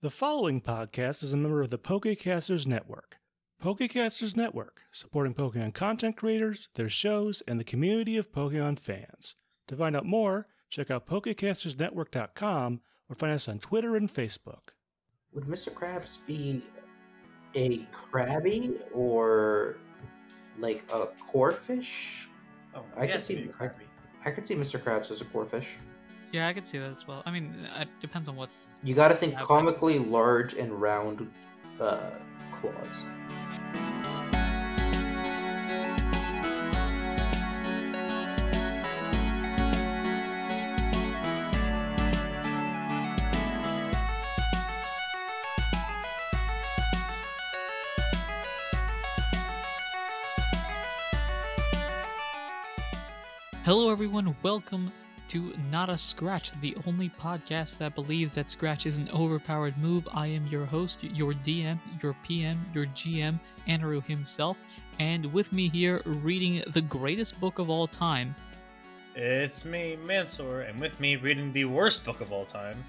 The following podcast is a member of the Pokecasters Network. Pokecasters Network, supporting Pokemon content creators, their shows, and the community of Pokemon fans. To find out more, check out PokecastersNetwork.com or find us on Twitter and Facebook. Would Mr. Krabs be a Krabby or like a Corphish? Oh, I yes, could see- maybe I could see Mr. Krabs as a Corphish. Yeah, I could see that as well. I mean, it depends on what. You gotta think Yeah, but- comically large and round uh, claws. Hello, everyone. Welcome to Not a Scratch, the only podcast that believes that Scratch is an overpowered move. I am your host, your DM, your PM, your GM, Andrew himself, and with me here, reading the greatest book of all time. It's me, Mansoor, and with me reading the worst book of all time.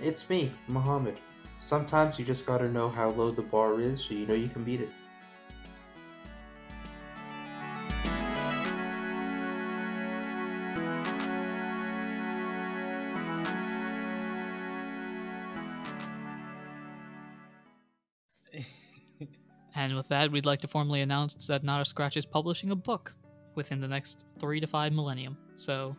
It's me, Muhammad. Sometimes you just gotta know how low the bar is so you know you can beat it. And with that, we'd like to formally announce that Not a Scratch is publishing a book within the next three to five millennium. So,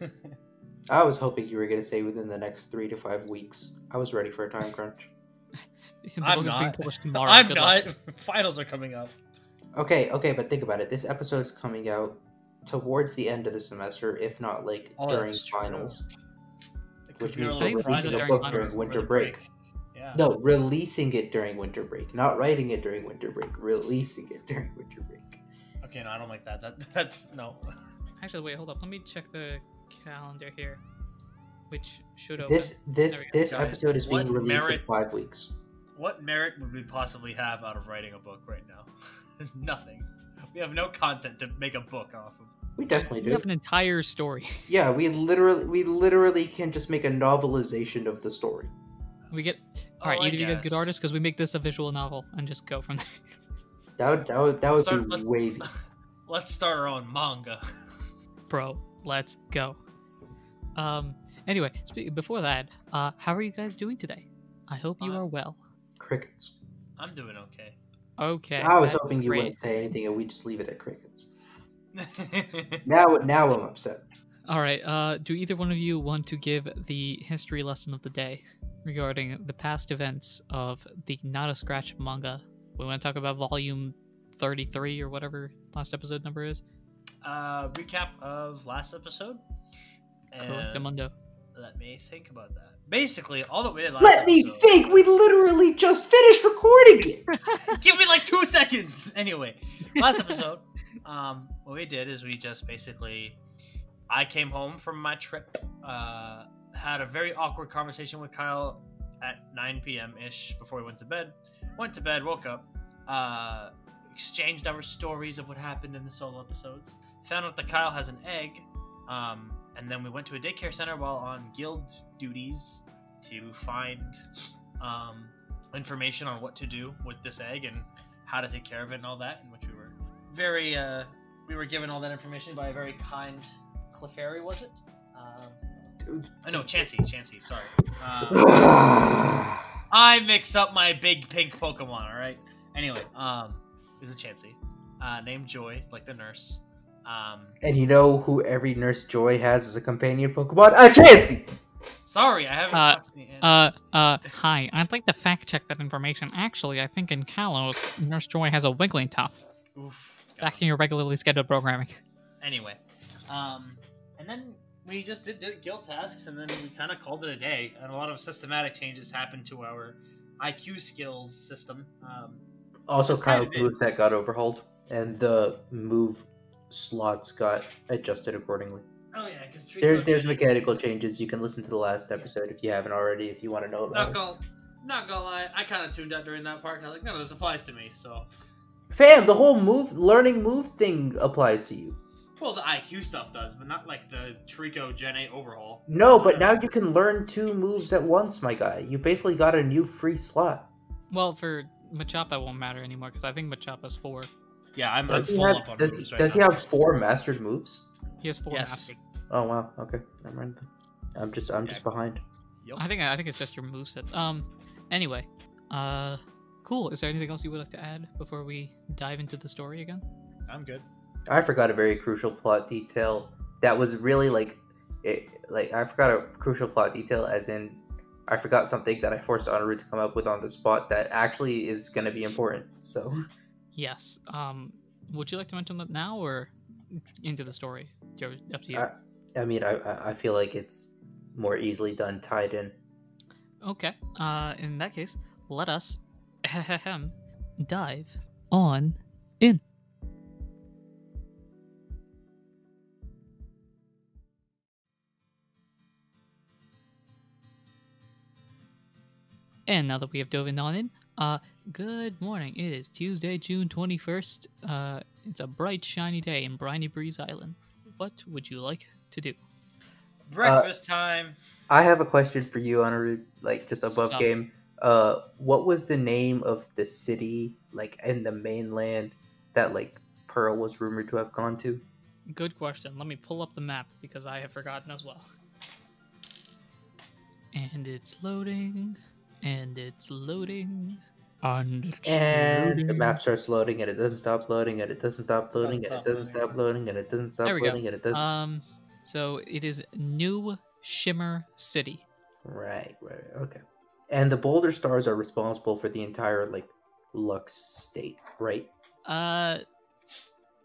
I was hoping you were gonna say within the next three to five weeks. I was ready for a time crunch. the I'm book is being not. published tomorrow. I'm Good luck. not. Finals are coming up. Okay, okay, but think about it. This episode's coming out towards the end of the semester, if not like Oh, during finals. Which means little we're project releasing a book during winter break. break. Yeah. No, releasing it during winter break, not writing it during winter break. Releasing it during winter break. Okay, no, I don't like that. That that's no. Actually, wait, hold up. Let me check the calendar here, which should open. This this There we go. this Guys, episode is being what released merit- in five weeks. What merit would we possibly have out of writing a book right now? There's nothing. We have no content to make a book off of. We definitely do. we have an entire story. Yeah, we literally we literally can just make a novelization of the story. We get all right. I either you guys good artists because we make this a visual novel and just go from there. That would that would, that would Start- be let's- wavy. Let's start our own manga. Bro, let's go. Um. Anyway, spe- before that, uh, how are you guys doing today? I hope you Fine. are well. Crickets. I'm doing okay. Okay. I was that's hoping you great. wouldn't say anything and we just leave it at crickets. Now now I'm upset. All right. Uh, do either one of you want to give the history lesson of the day regarding the past events of the Not a Scratch manga? We want to talk about volume thirty-three or whatever last episode number is. uh, recap of last episode. Correct, Mundo. let me think about that. Basically, all that we did last Let me think. We literally just finished recording it. Give me like two seconds. Anyway, last episode, um, what we did is we just basically, I came home from my trip, uh, had a very awkward conversation with Kyle at 9 p.m. ish before we went to bed. Went to bed, woke up, uh, exchanged our stories of what happened in the solo episodes. Found out that Kyle has an egg, um, and then we went to a daycare center while on guild duties to find um, information on what to do with this egg and how to take care of it and all that, in which we were very, uh, we were given all that information by a very kind Clefairy, was it? Um, oh, no, Chansey, Chansey, sorry. Um, I mix up my big pink Pokemon, alright? Anyway, um, it was a Chansey, uh, named Joy, like the nurse. Um, and you know who every Nurse Joy has as a companion Pokemon? A Chansey! sorry, I haven't Uh, the. Uh, uh, hi. I'd like to fact check that information. Actually, I think in Kalos, Nurse Joy has a Wigglytuff. Oof. Back in your regularly scheduled programming. anyway um and then we just did, did guild tasks and then we kind of called it a day and a lot of systematic changes happened to our iq skills system um Also, kind of moveset got overhauled, and the move slots got adjusted accordingly. oh yeah because There, there's mechanical changes. You can listen to the last episode if you haven't already, if you want to know about not gonna not gonna lie i kind of tuned out during that part 'cause, like none of this applies to me so Fam, the whole move learning move thing applies to you. Well, the IQ stuff does, but not like the Trico Gen 8 overhaul. No, but now you can learn two moves at once, my guy. You basically got a new free slot. Well, for Machop that won't matter anymore because I think Machop has four. Yeah, I'm, I'm full have, up on does, moves right does he now. have four mastered moves? He has four Yes. mastered. Oh wow. Okay, never mind. I'm just I'm Yeah. just behind. Yep. I think I think it's just your movesets. Um, anyway, uh, cool. Is there anything else you would like to add before we dive into the story again? I'm good. I forgot a very crucial plot detail that was really like it like I forgot a crucial plot detail as in I forgot something that I forced Honoru to come up with on the spot that actually is going to be important. So Yes. Um, would you like to mention that now or into the story? Joe, Up to you. I, I mean I I- I feel like it's more easily done tied in. Okay. Uh, in that case, let us dive on in. And now that we have dove in on in, uh, good morning. It is Tuesday, June 21st. Uh, it's a bright, shiny day in Briny Breeze Island. What would you like to do? Breakfast time. I have a question for you, Honoru, like just above Stop. game. Uh, what was the name of the city like in the mainland that like Pearl was rumored to have gone to? Good question. Let me pull up the map because I have forgotten as well. And it's loading. And it's loading. And it's And loading. the map starts loading, and it doesn't stop loading, and it doesn't stop loading, and it doesn't loading. stop loading, and it doesn't stop There we go. loading, and it doesn't. Um, so it is New Shimmer City. Right, right, okay. And the Boulder Stars are responsible for the entire like Lux state, right? Uh,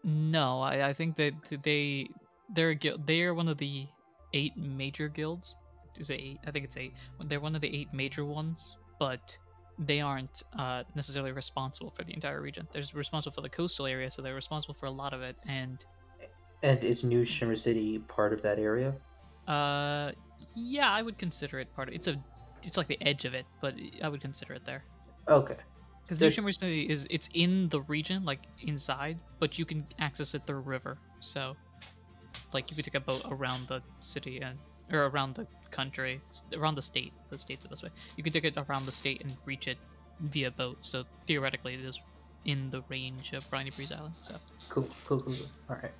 no, I, I think that they they're a guild. They are one of the eight major guilds. Is it eight? I think it's eight. They're one of the eight major ones, but they aren't uh, necessarily responsible for the entire region. They're responsible for the coastal area, so they're responsible for a lot of it. And And is New Shimmer City part of that area? uh, yeah, I would consider it part of. It's a, it's like the edge of it, but I would consider it there. Okay. Because New. Shimmer City is it's in the region, like inside, but you can access it through river. So, like you could take a boat around the city and or around the country, around the state. The state's the best way. You can take it around the state and reach it via boat. So theoretically, it is in the range of Briny Breeze Island. So Cool, cool, cool. cool. All right.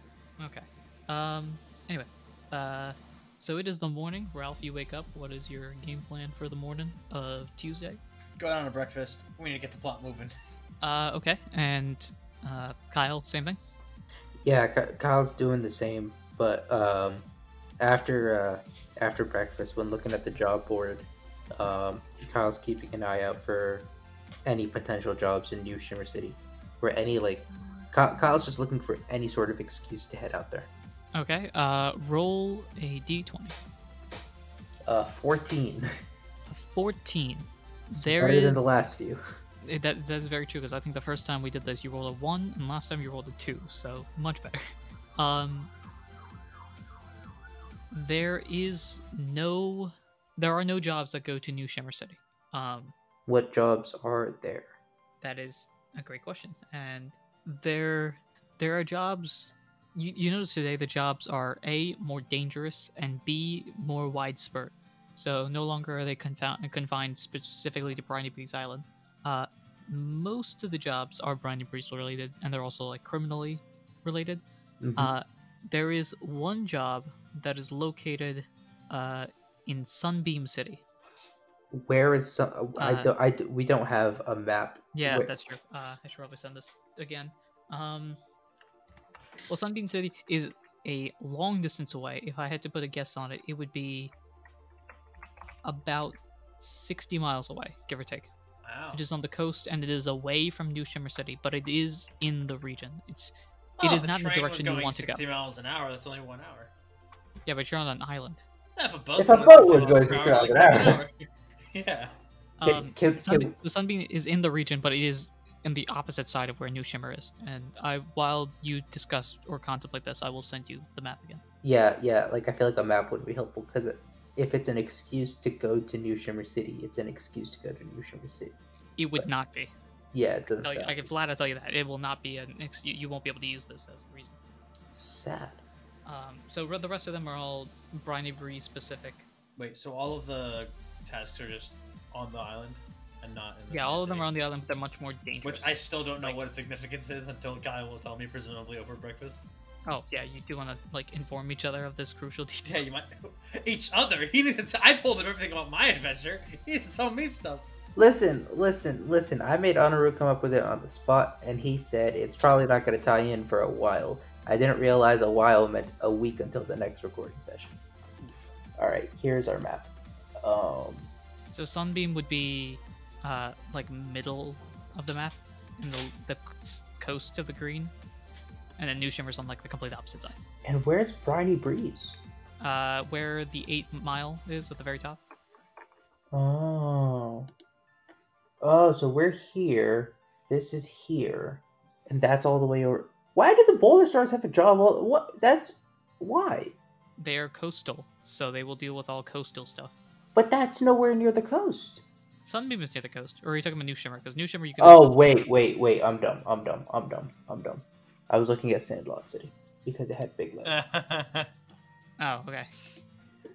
okay. Um. Anyway, uh, so it is the morning. Ralph, you wake up. What is your game plan for the morning of Tuesday? Go down to breakfast. We need to get the plot moving. Uh. Okay. And uh, Kyle, same thing. Yeah, Kyle's doing the same, but um, after uh, after breakfast, when looking at the job board, um, Kyle's keeping an eye out for any potential jobs in New Shimmer City, or any like. Ky- Kyle's just looking for any sort of excuse to head out there. Okay, uh, roll a d20. Uh, fourteen. 14. It's There better is than the last few. that that is very true because I think the first time we did this, you rolled a one, and last time you rolled a two, so much better. Um, there is no, there are no jobs that go to New Shimmer City. Um, What jobs are there? that is a great question, and there there are jobs. You, you notice today the jobs are a more dangerous and b more widespread. So no longer are they confound, confined specifically to Briny Breeze Island. Uh, most of the jobs are Briny Breeze related, and they're also like criminally related. Mhm. Uh, there is one job that is located uh, in Sunbeam City. Where is some? I uh, don't. I d- we don't have a map. Yeah, Where- that's true. Uh, I should probably send this again. Um, well, Sunbeam City is a long distance away. If I had to put a guess on it, it would be about 60 miles away, give or take. Wow. It is on the coast and it is away from New Shimmer City, but it is in the region. It's Oh, it is not in the train was direction you going want to go. 60 miles an hour. That's only one hour. Yeah, but you're on an island. Yeah, if a boat, If a boat 60 was miles going per 60 an like, yeah. Can- Um, can- Sunbeam, can- so Sunbeam is in the region, but it is in the opposite side of where New Shimmer is. And I, while you discuss or contemplate this, I will send you the map again. Yeah, yeah. Like I feel like a map would be helpful because if it's an excuse to go to New Shimmer City, it's an excuse to go to New Shimmer City. It would not be. Yeah, it doesn't. Tell you, sound I can flat out tell you that it will not be an excuse. You won't be able to use this as a reason. sad. Um, so the rest of them are all Briny Bree specific. Wait, so all of the tasks are just on the island and not in the Yeah, city all of them city? are on the island, but they're much more dangerous. Which I still don't know Like- what its significance is until Guy will tell me, presumably over breakfast. Oh yeah, you do want to like inform each other of this crucial Yeah, detail. you might. Each other. He needs to. T- I told him everything about my adventure. He needs to tell me stuff. Listen, listen, listen. I made Honoru come up with it on the spot, and he said it's probably not going to tie in for a while. I didn't realize a while meant a week until the next recording session. All right, here's our map. Um, So Sunbeam would be uh, like middle of the map, in the the coast of the green, and then New Shimmer's on like the complete opposite side. and where's Briny Breeze? Uh, where the eight mile is at the very top. Oh, oh, so we're here. This is here, and that's all the way over. Why do the Boulder Stars have a job? Well, what? That's why. They are coastal, so they will deal with all coastal stuff. But that's nowhere near the coast. Sunbeam is near the coast, or are you talking about New Shimmer? Because New Shimmer you can. Oh wait, wait, wait! I'm dumb. I'm dumb. I'm dumb. I'm dumb. I was looking at Sandlot City because it had big letters. Oh, okay.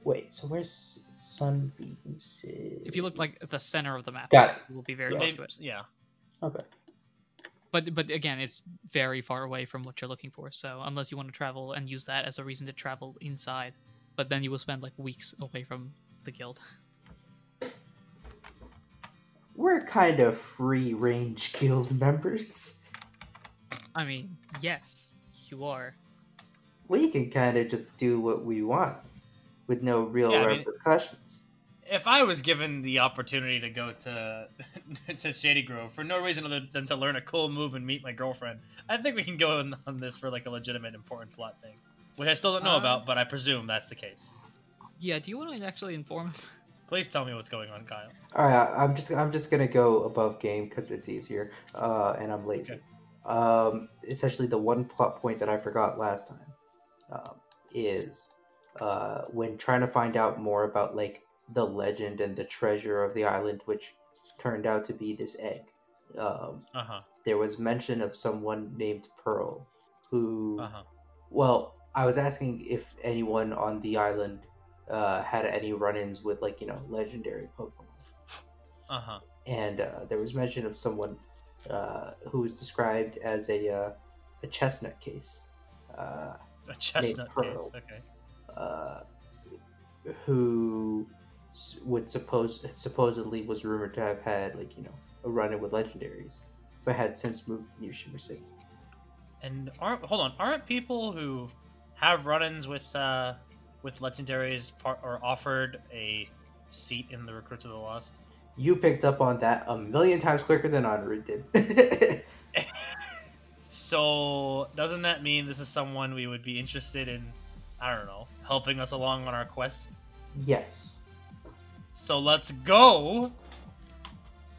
Wait, so where's Sunbeam City? If you look like at the center of the map, Got it. you will be very Yeah. close to it. yeah. Okay. But but again, it's very far away from what you're looking for. So unless you want to travel and use that as a reason to travel inside, but then you will spend like weeks away from the guild. We're kind of free range guild members. I mean, yes, you are. We can kind of just do what we want with no real Yeah, I mean- repercussions. If I was given the opportunity to go to to Shady Grove for no reason other than to learn a cool move and meet my girlfriend, I think we can go on, on this for like a legitimate important plot thing, which I still don't know Uh, about, but I presume that's the case. Yeah. Do you want to actually inform? him? Please tell me what's going on, Kyle. All right, I'm just I'm just gonna go above game because it's easier, uh, and I'm lazy. Um, essentially, the one plot point that I forgot last time um, is uh, when trying to find out more about like the legend and the treasure of the island, which turned out to be this egg. Um, Uh huh. there was mention of someone named Pearl, who Uh huh. well, I was asking if anyone on the island uh, had any run-ins with like you know legendary Pokemon Uh huh. and uh, there was mention of someone uh, who was described as a uh, a chestnut case, uh, A chestnut Pearl. case. Okay. uh, who would suppose supposedly was rumored to have had like you know a run-in with legendaries, but had since moved to New Shimmer City. And aren't hold on? Aren't people who have run-ins with uh with legendaries part or offered a seat in the Recruits of the Lost? You picked up on that a million times quicker than Honoru did. So doesn't that mean this is someone we would be interested in? I don't know, helping us along on our quest. yes. So let's go.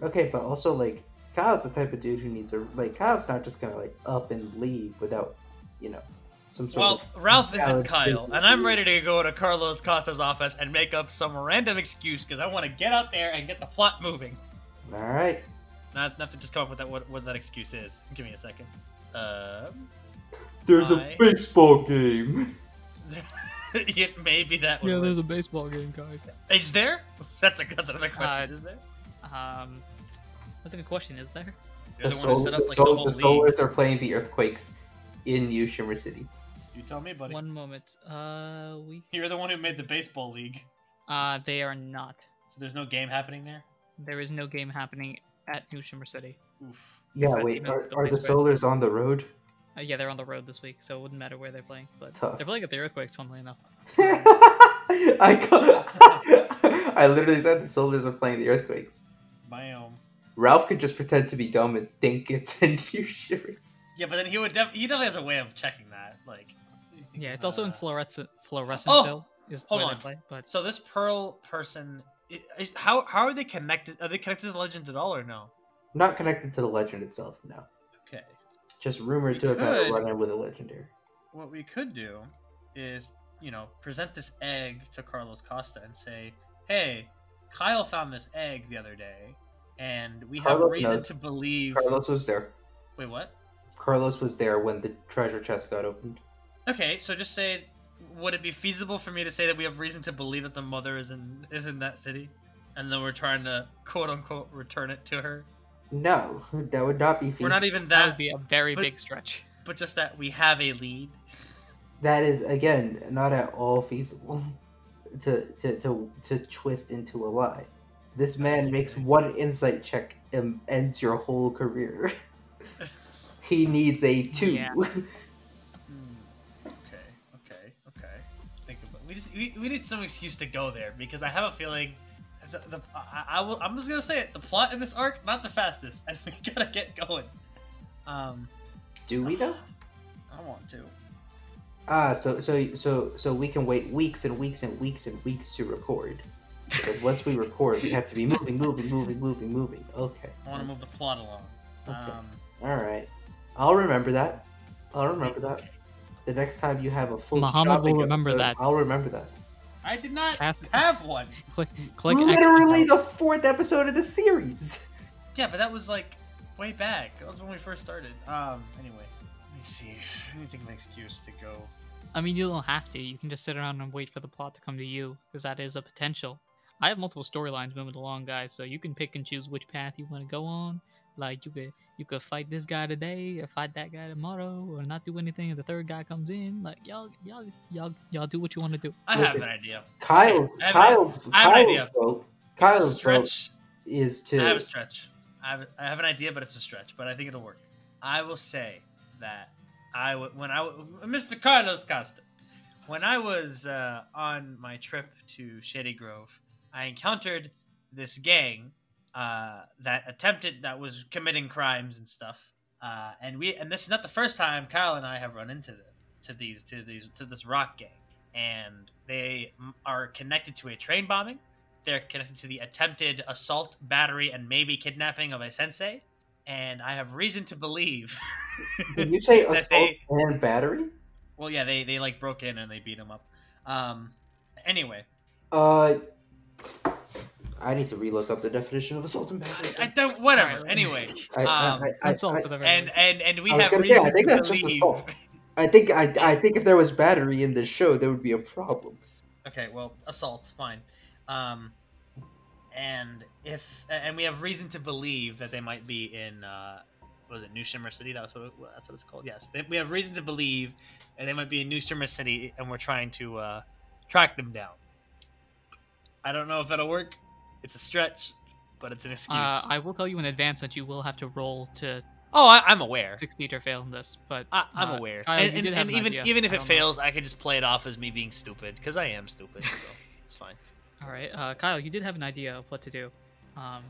Okay, but also like Kyle's the type of dude who needs a like Kyle's not just gonna like up and leave without, you know, some sort Well, of Well, Ralph isn't Kyle, and I'm ready to go to Carlos Costa's office and make up some random excuse because I want to get out there and get the plot moving. All right. Not have to just come up with that what, what that excuse is. Give me a second. Um, There's I- a baseball game. it maybe that would Yeah, work. there's a baseball game, guys. Is there? That's a that's another question. Uh, is there? Um, that's a good question. Is there? The, the, one who Sol- set up the, like the whole the league. Solars are playing the Earthquakes in New Shimmer City. You tell me, buddy. One moment. Uh, we. You're the one who made the baseball league, Uh, they are not. so there's no game happening there. There is no game happening at New Shimmer City. Oof. Yeah, wait, are, the are the Solars on the road? Uh, yeah, they're on the road this week, so it wouldn't matter where they're playing. But Tough. they're playing at the Earthquakes, funnily enough. I ca- I literally said the soldiers are playing the Earthquakes. Biome. Ralph could just pretend to be dumb and think it's in New Shimmer Yeah, but then he would def- he definitely has a way of checking that. Like. Yeah, it's also in uh, Fluorescent Fluorescentville is the hold on. play. But So this Pearl person, i- i- how how are they connected? Are they connected to the legend at all, or no? Not connected to the legend itself, no. Just rumored We to have had a could. run-in with a legendary. What we could do is, you know, present this egg to Carlos Costa and say, "Hey, Kyle found this egg the other day, and we have reason knows. to believe." Carlos was there. Wait, what? Carlos was there when the treasure chest got opened. Okay, so just say would it be feasible for me to say that we have reason to believe that the mother is in is in that city, and then we're trying to quote unquote return it to her? No, that would not be feasible. We're not even That that, would be a very but- big stretch. but just that we have a lead. That is again not at all feasible to to to, to twist into a lie. This man makes one insight check and ends your whole career. he needs a two. Yeah. Hmm, okay, okay, okay. Think about we just we, we need some excuse to go there because I have a feeling. The, the, I, I will, I'm just gonna say it. The plot in this arc not the fastest, and we gotta get going. Um, Do we though? I want to. Ah, so so so so we can wait weeks and weeks and weeks and weeks to record. Because once we record, we have to be moving, moving, moving, moving, moving. Okay. I want to move the plot along. Okay. Um, All right. I'll remember that. I'll remember that. The next time you have a full Muhammad will remember episode, that. I'll remember that. I did not Cast- have one. Click, click. Literally to the fourth episode of the series. Yeah, but that was like way back. That was when we first started. Um. Anyway, let me see. I need to think of an excuse to go. I mean, you don't have to. You can just sit around and wait for the plot to come to you, because that is a potential. I have multiple storylines moving along, guys, so you can pick and choose which path you want to go on. Like you could you could fight this guy today, or fight that guy tomorrow, or not do anything if the third guy comes in. Like y'all y'all y'all y'all do what you want to do. I have an idea. Kyle, I have Kyle, I have an idea. vote. Kyle's stretch. is to I have a stretch. I have, I have an idea, but it's a stretch. But I think it'll work. I will say that I w- when I w- Mr. Carlos Costa, when I was uh, on my trip to Shady Grove, I encountered this gang uh, that attempted that was committing crimes and stuff. Uh, and we and this is not the first time Kyle and I have run into them, to these to these to this rock gang, and they are connected to a train bombing they're connected to the attempted assault, battery, and maybe kidnapping of a sensei. And I have reason to believe. Did you say assault they? and battery? Well, yeah, they they like broke in and they beat him up. Um. Anyway, Uh, I need to relook up the definition of assault and battery. I don't. Whatever. Anyway, I, I, um, I, I, Assault for the very and and and we have gonna say, I reason think to that's just believe. assault. I think I, I think if there was battery in this show, there would be a problem. Okay, well, assault, fine. Um, and if and we have reason to believe that they might be in uh, was it New Shimmer City? That was what it, that's what it's called. Yes, they, we have reason to believe that they might be in New Shimmer City, and we're trying to uh, track them down. I don't know if that'll work. It's a stretch, but it's an excuse. Uh, I will tell you in advance that you will have to roll to oh, I, I'm aware. succeed or fail in this. But I, I'm uh, aware, Kyle, and, you and, and an even idea. even if I it don't know. fails, I can just play it off as me being stupid because I am stupid. So it's fine. All right, uh, Kyle, you did have an idea of what to do. Um,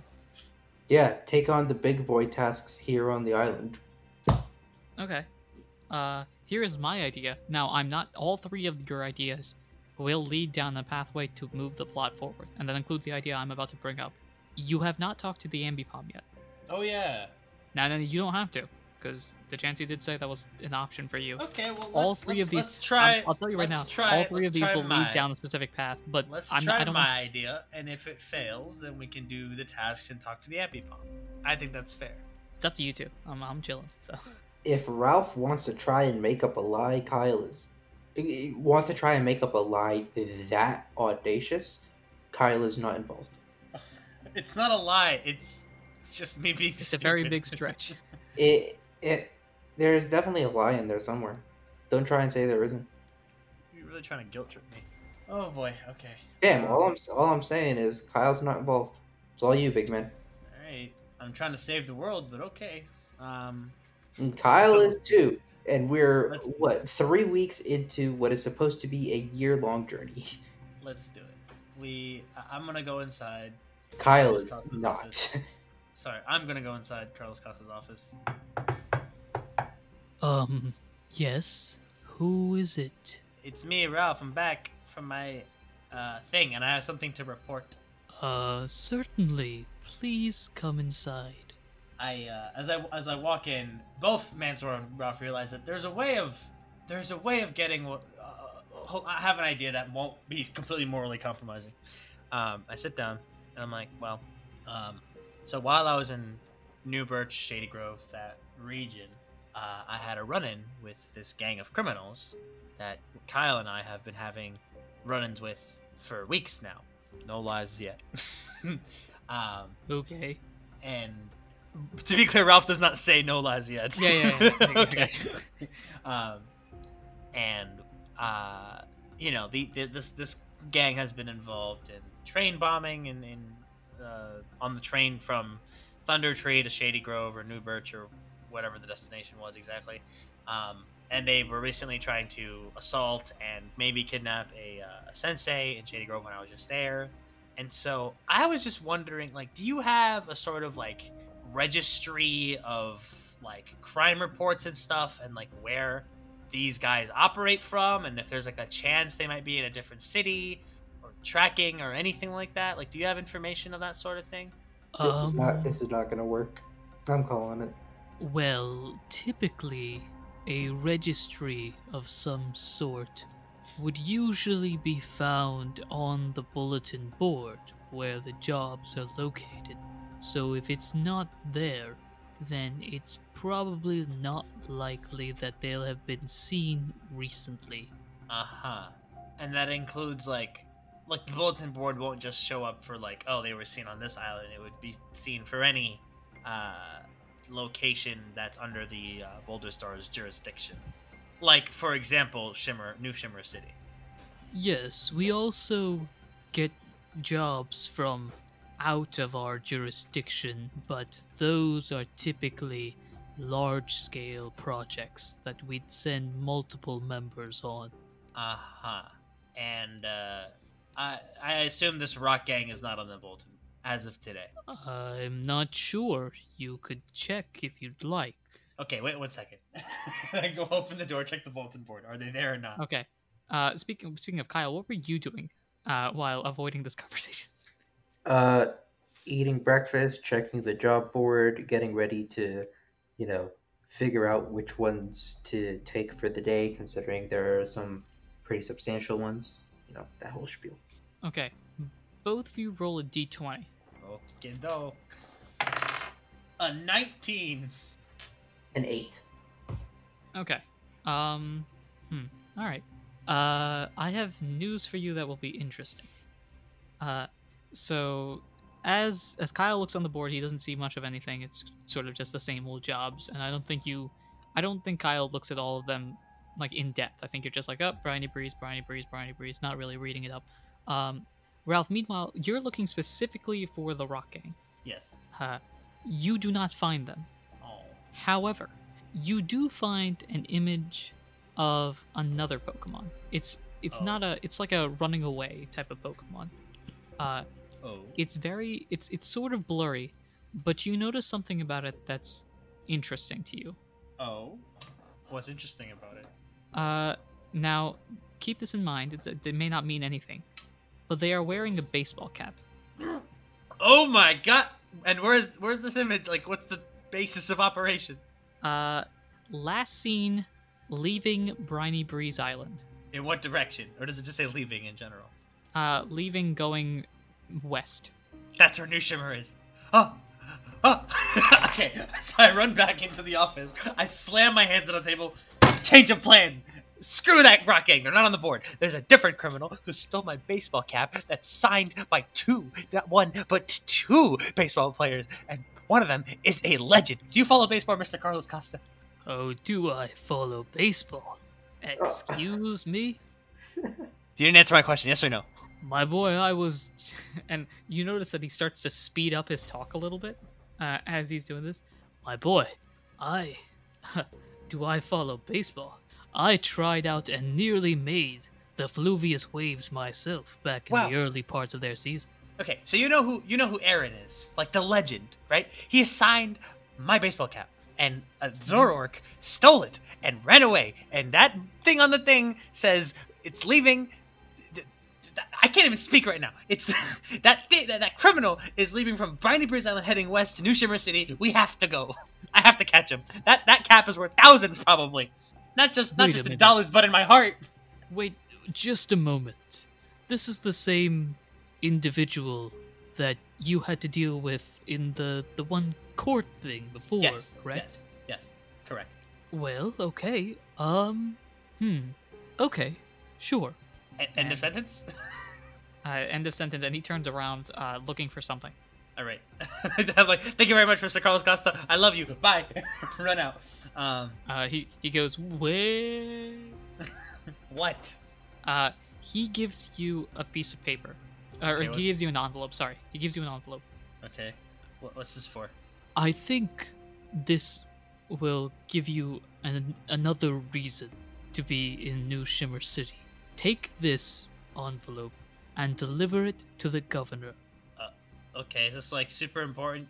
Yeah, take on the big boy tasks here on the island. okay. Uh, here is my idea. Now, I'm not. All three of your ideas will lead down a pathway to move the plot forward, and that includes the idea I'm about to bring up. You have not talked to the Ambipom yet. Oh yeah. Now, now you don't have to, because the Chansey did say that was an option for you. Okay, well, all let's, 3 let's, of these. Let's try. I'm- I'll tell you right now. Try, all 3 of these will my, lead down a specific path, but Let's I'm try not, I don't my want- idea, and if it fails, then we can do the tasks and talk to the Ambipom. I think that's fair. It's up to you two. I'm, I'm chilling. So If Ralph wants to try and make up a lie, Kyle is wants to try and make up a lie that audacious. Kyle is not involved. It's not a lie. It's it's just me being. it's a very big stretch. It it there's definitely a lie in there somewhere. Don't try and say there isn't. You're really trying to guilt trip me. Oh boy. Okay. Damn, all I'm all I'm saying is Kyle's not involved. It's all you, big man. All right. I'm trying to save the world, but okay. Um. And Kyle is too. And we're Let's- what three weeks into what is supposed to be a year long journey. Let's do it. We. I- I'm gonna go inside. Kyle Carlos is Costa's not. office. Sorry, I'm gonna go inside Carlos Costa's office. Um, yes. Who is it? It's me, Ralph. I'm back from my uh, thing, and I have something to report. Uh, certainly. Please come inside. I uh, as I as I walk in, both Mansoor and Ralph realize that there's a way of there's a way of getting. what- Uh, I have an idea that won't be completely morally compromising. Um, I sit down and I'm like, well, um, so while I was in New Birch, Shady Grove, that region, uh, I had a run-in with this gang of criminals that Kyle and I have been having run-ins with for weeks now. No lies yet. um, Okay. and to be clear, Ralph does not say no lies yet. Yeah, yeah, yeah. Okay. um, and uh, you know, the, the this this gang has been involved in train bombing and in, uh, on the train from Thunder Tree to Shady Grove or New Birch or whatever the destination was exactly. Um, and they were recently trying to assault and maybe kidnap a, uh, a sensei in Shady Grove when I was just there. And so I was just wondering, like, do you have a sort of like registry of like crime reports and stuff, and like where these guys operate from, and if there's like a chance they might be in a different city, or tracking, or anything like that? Like, do you have information of that sort of thing? This is not. Um, This is not gonna work. I'm calling it. Well, typically, a registry of some sort would usually be found on the bulletin board where the jobs are located. So if it's not there, then it's probably not likely that they'll have been seen recently. Uh huh. And that includes like, like the bulletin board won't just show up for like, oh, they were seen on this island. It would be seen for any uh, location that's under the uh, Boulder Stars jurisdiction. Like, for example, Shimmer, New Shimmer City. Yes, we also get jobs from out of our jurisdiction, but those are typically large scale projects that we'd send multiple members on. Uh huh. And uh, I I assume this rock gang is not on the bulletin as of today. I'm not sure. You could check if you'd like. Okay, wait one second. I go open the door, check the bulletin board. Are they there or not? Okay. Uh, speaking speaking of Kyle, what were you doing uh, while avoiding this conversation? Uh, eating breakfast, checking the job board, getting ready to, you know, figure out which ones to take for the day, considering there are some pretty substantial ones. You know, that whole spiel. Okay. Both of you roll a d20. Okay, though. A 19. An eight. Okay. Um. Hmm. All right. Uh, I have news for you that will be interesting. Uh, so as as Kyle looks on the board, he doesn't see much of anything. It's sort of just the same old jobs, and I don't think you, I don't think Kyle looks at all of them like in depth. I think you're just like, up, oh, Briny Breeze, Briny Breeze, Briny Breeze, not really reading it up. Um, Ralph, meanwhile, you're looking specifically for the Rock Gang. Yes. Uh, you do not find them. Oh. However, you do find an image of another Pokemon. It's it's Oh. not a it's like a running away type of Pokemon. Uh, Oh. it's very it's it's sort of blurry, but you notice something about it that's interesting to you. Oh. What's interesting about it? Uh, now keep this in mind. It, it may not mean anything, but they are wearing a baseball cap. Oh my god! And where's where's this image? Like, what's the basis of operation? Uh, last seen leaving Briny Breeze Island. In what direction? Or does it just say leaving in general? Uh, leaving going west. That's where New Shimmer is. Oh! Oh! okay, so I run back into the office. I slam my hands on the table. Change of plans. Screw that rock gang. They're not on the board. There's a different criminal who stole my baseball cap that's signed by two, not one, but two baseball players. And one of them is a legend. Do you follow baseball, Mr. Carlos Costa? Oh, do I follow baseball? Oh. Excuse me? You didn't answer my question. Yes or no? My boy, I was. And you notice that he starts to speed up his talk a little bit uh, as he's doing this. My boy, I. do I follow baseball? I tried out and nearly made the Fluvius Waves myself back in Wow. the early parts of their seasons. Okay, so you know who you know who Aaron is, like the legend, right? He signed my baseball cap, and a Zoroark stole it and ran away, and that thing on the thing says it's leaving. Th- th- I can't even speak right now. It's that thi- that, that criminal is leaving from Briny Breeze Island, heading west to New Shimmer City. We have to go. I have to catch him. That that cap is worth thousands, probably. Not just not Wait just in dollars, but in my heart. Wait, just a moment. This is the same individual that you had to deal with in the the one court thing before, yes, correct? Yes, yes, correct. Well, okay. Um, hmm. Okay, sure. End of sentence. Uh, end of sentence, and he turns around, uh, looking for something. All right. I'm like, thank you very much, Mr. Carlos Costa. I love you. Bye. Run out. Um, Uh, he he goes, where? what? Uh, he gives you a piece of paper, or Okay, he what- gives you an envelope. Sorry, he gives you an envelope. Okay. What, what's this for? I think this will give you an, another reason to be in New Shimmer City. Take this envelope and deliver it to the governor. Okay, is this like super important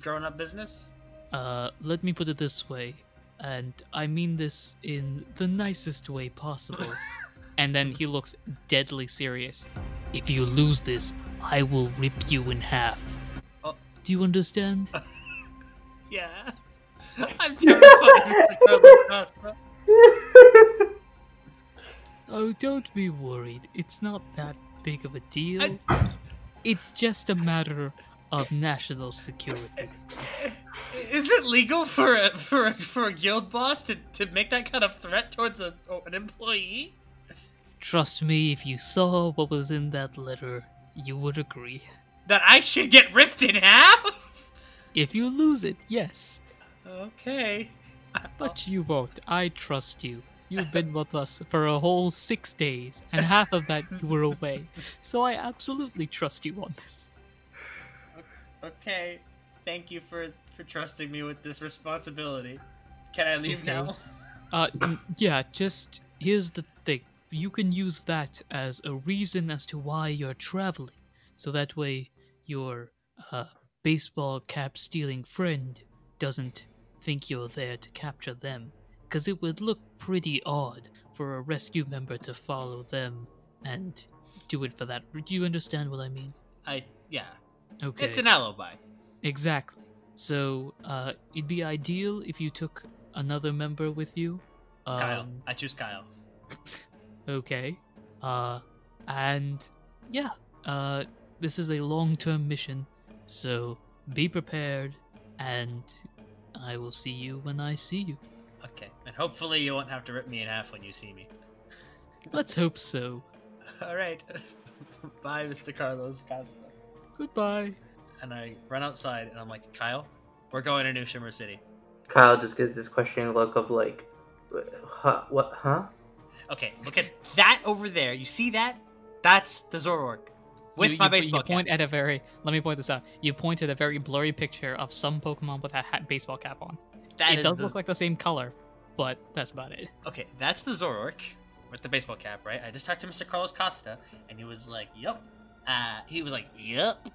grown-up business? Uh, let me put it this way, and I mean this in the nicest way possible. and then he looks deadly serious. If you lose this, I will rip you in half. Oh. Do you understand? Yeah. I'm terrified, Mr. Carlos Costa. Oh, don't be worried. It's not that big of a deal. I- It's just a matter of national security. Is it legal for a for a, for a guild boss to, to make that kind of threat towards a, an employee? Trust me, if you saw what was in that letter, you would agree. That I should get ripped in half? If you lose it, yes. Okay. But you won't. I trust you. You've been with us for a whole six days, and half of that you were away. So I absolutely trust you on this. Okay. Thank you for for trusting me with this responsibility. Can I leave Okay. now? Uh, yeah, just here's the thing. You can use that as a reason as to why you're traveling. So that way your uh, baseball cap stealing friend doesn't think you're there to capture them. Because it would look pretty odd for a rescue member to follow them and do it for that. Do you understand what I mean? I yeah. Okay. It's an alibi. Exactly. So, uh, it'd be ideal if you took another member with you. Um, Kyle. I choose Kyle. Okay. Uh, and yeah, uh, this is a long term mission, so be prepared, and I will see you when I see you. Okay. And hopefully you won't have to rip me in half when you see me. Let's hope so. All right. Bye, Mr. Carlos Costa. Goodbye. And I run outside and I'm like, Kyle, we're going to New Shimmer City. Kyle just gives this questioning look of like, huh, what, huh? Okay, look at that over there. You see that? That's the Zoroark with you, my you, baseball you point cap. at a very. Let me point this out. You point at a very blurry picture of some Pokemon with a hat, baseball cap on. That it is does the- look like the same color, but that's about it. Okay, that's the Zoroark with the baseball cap, right? I just talked to Mr. Carlos Costa, and he was like, "Yep." Uh, he was like, "Yep,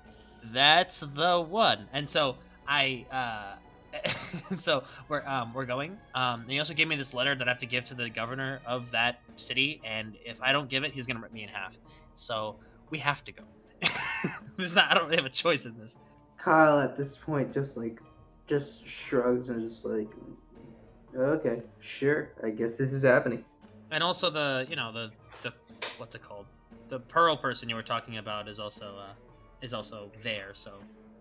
that's the one." And so I, uh, so we're um we're going. Um, and he also gave me this letter that I have to give to the governor of that city, and if I don't give it, he's gonna rip me in half. So we have to go. There's not. I don't really have a choice in this. Kyle at this point just like, just shrugs and just like, okay, sure, I guess this is happening. And also the you know the the what's it called? The pearl person you were talking about is also uh, is also there. So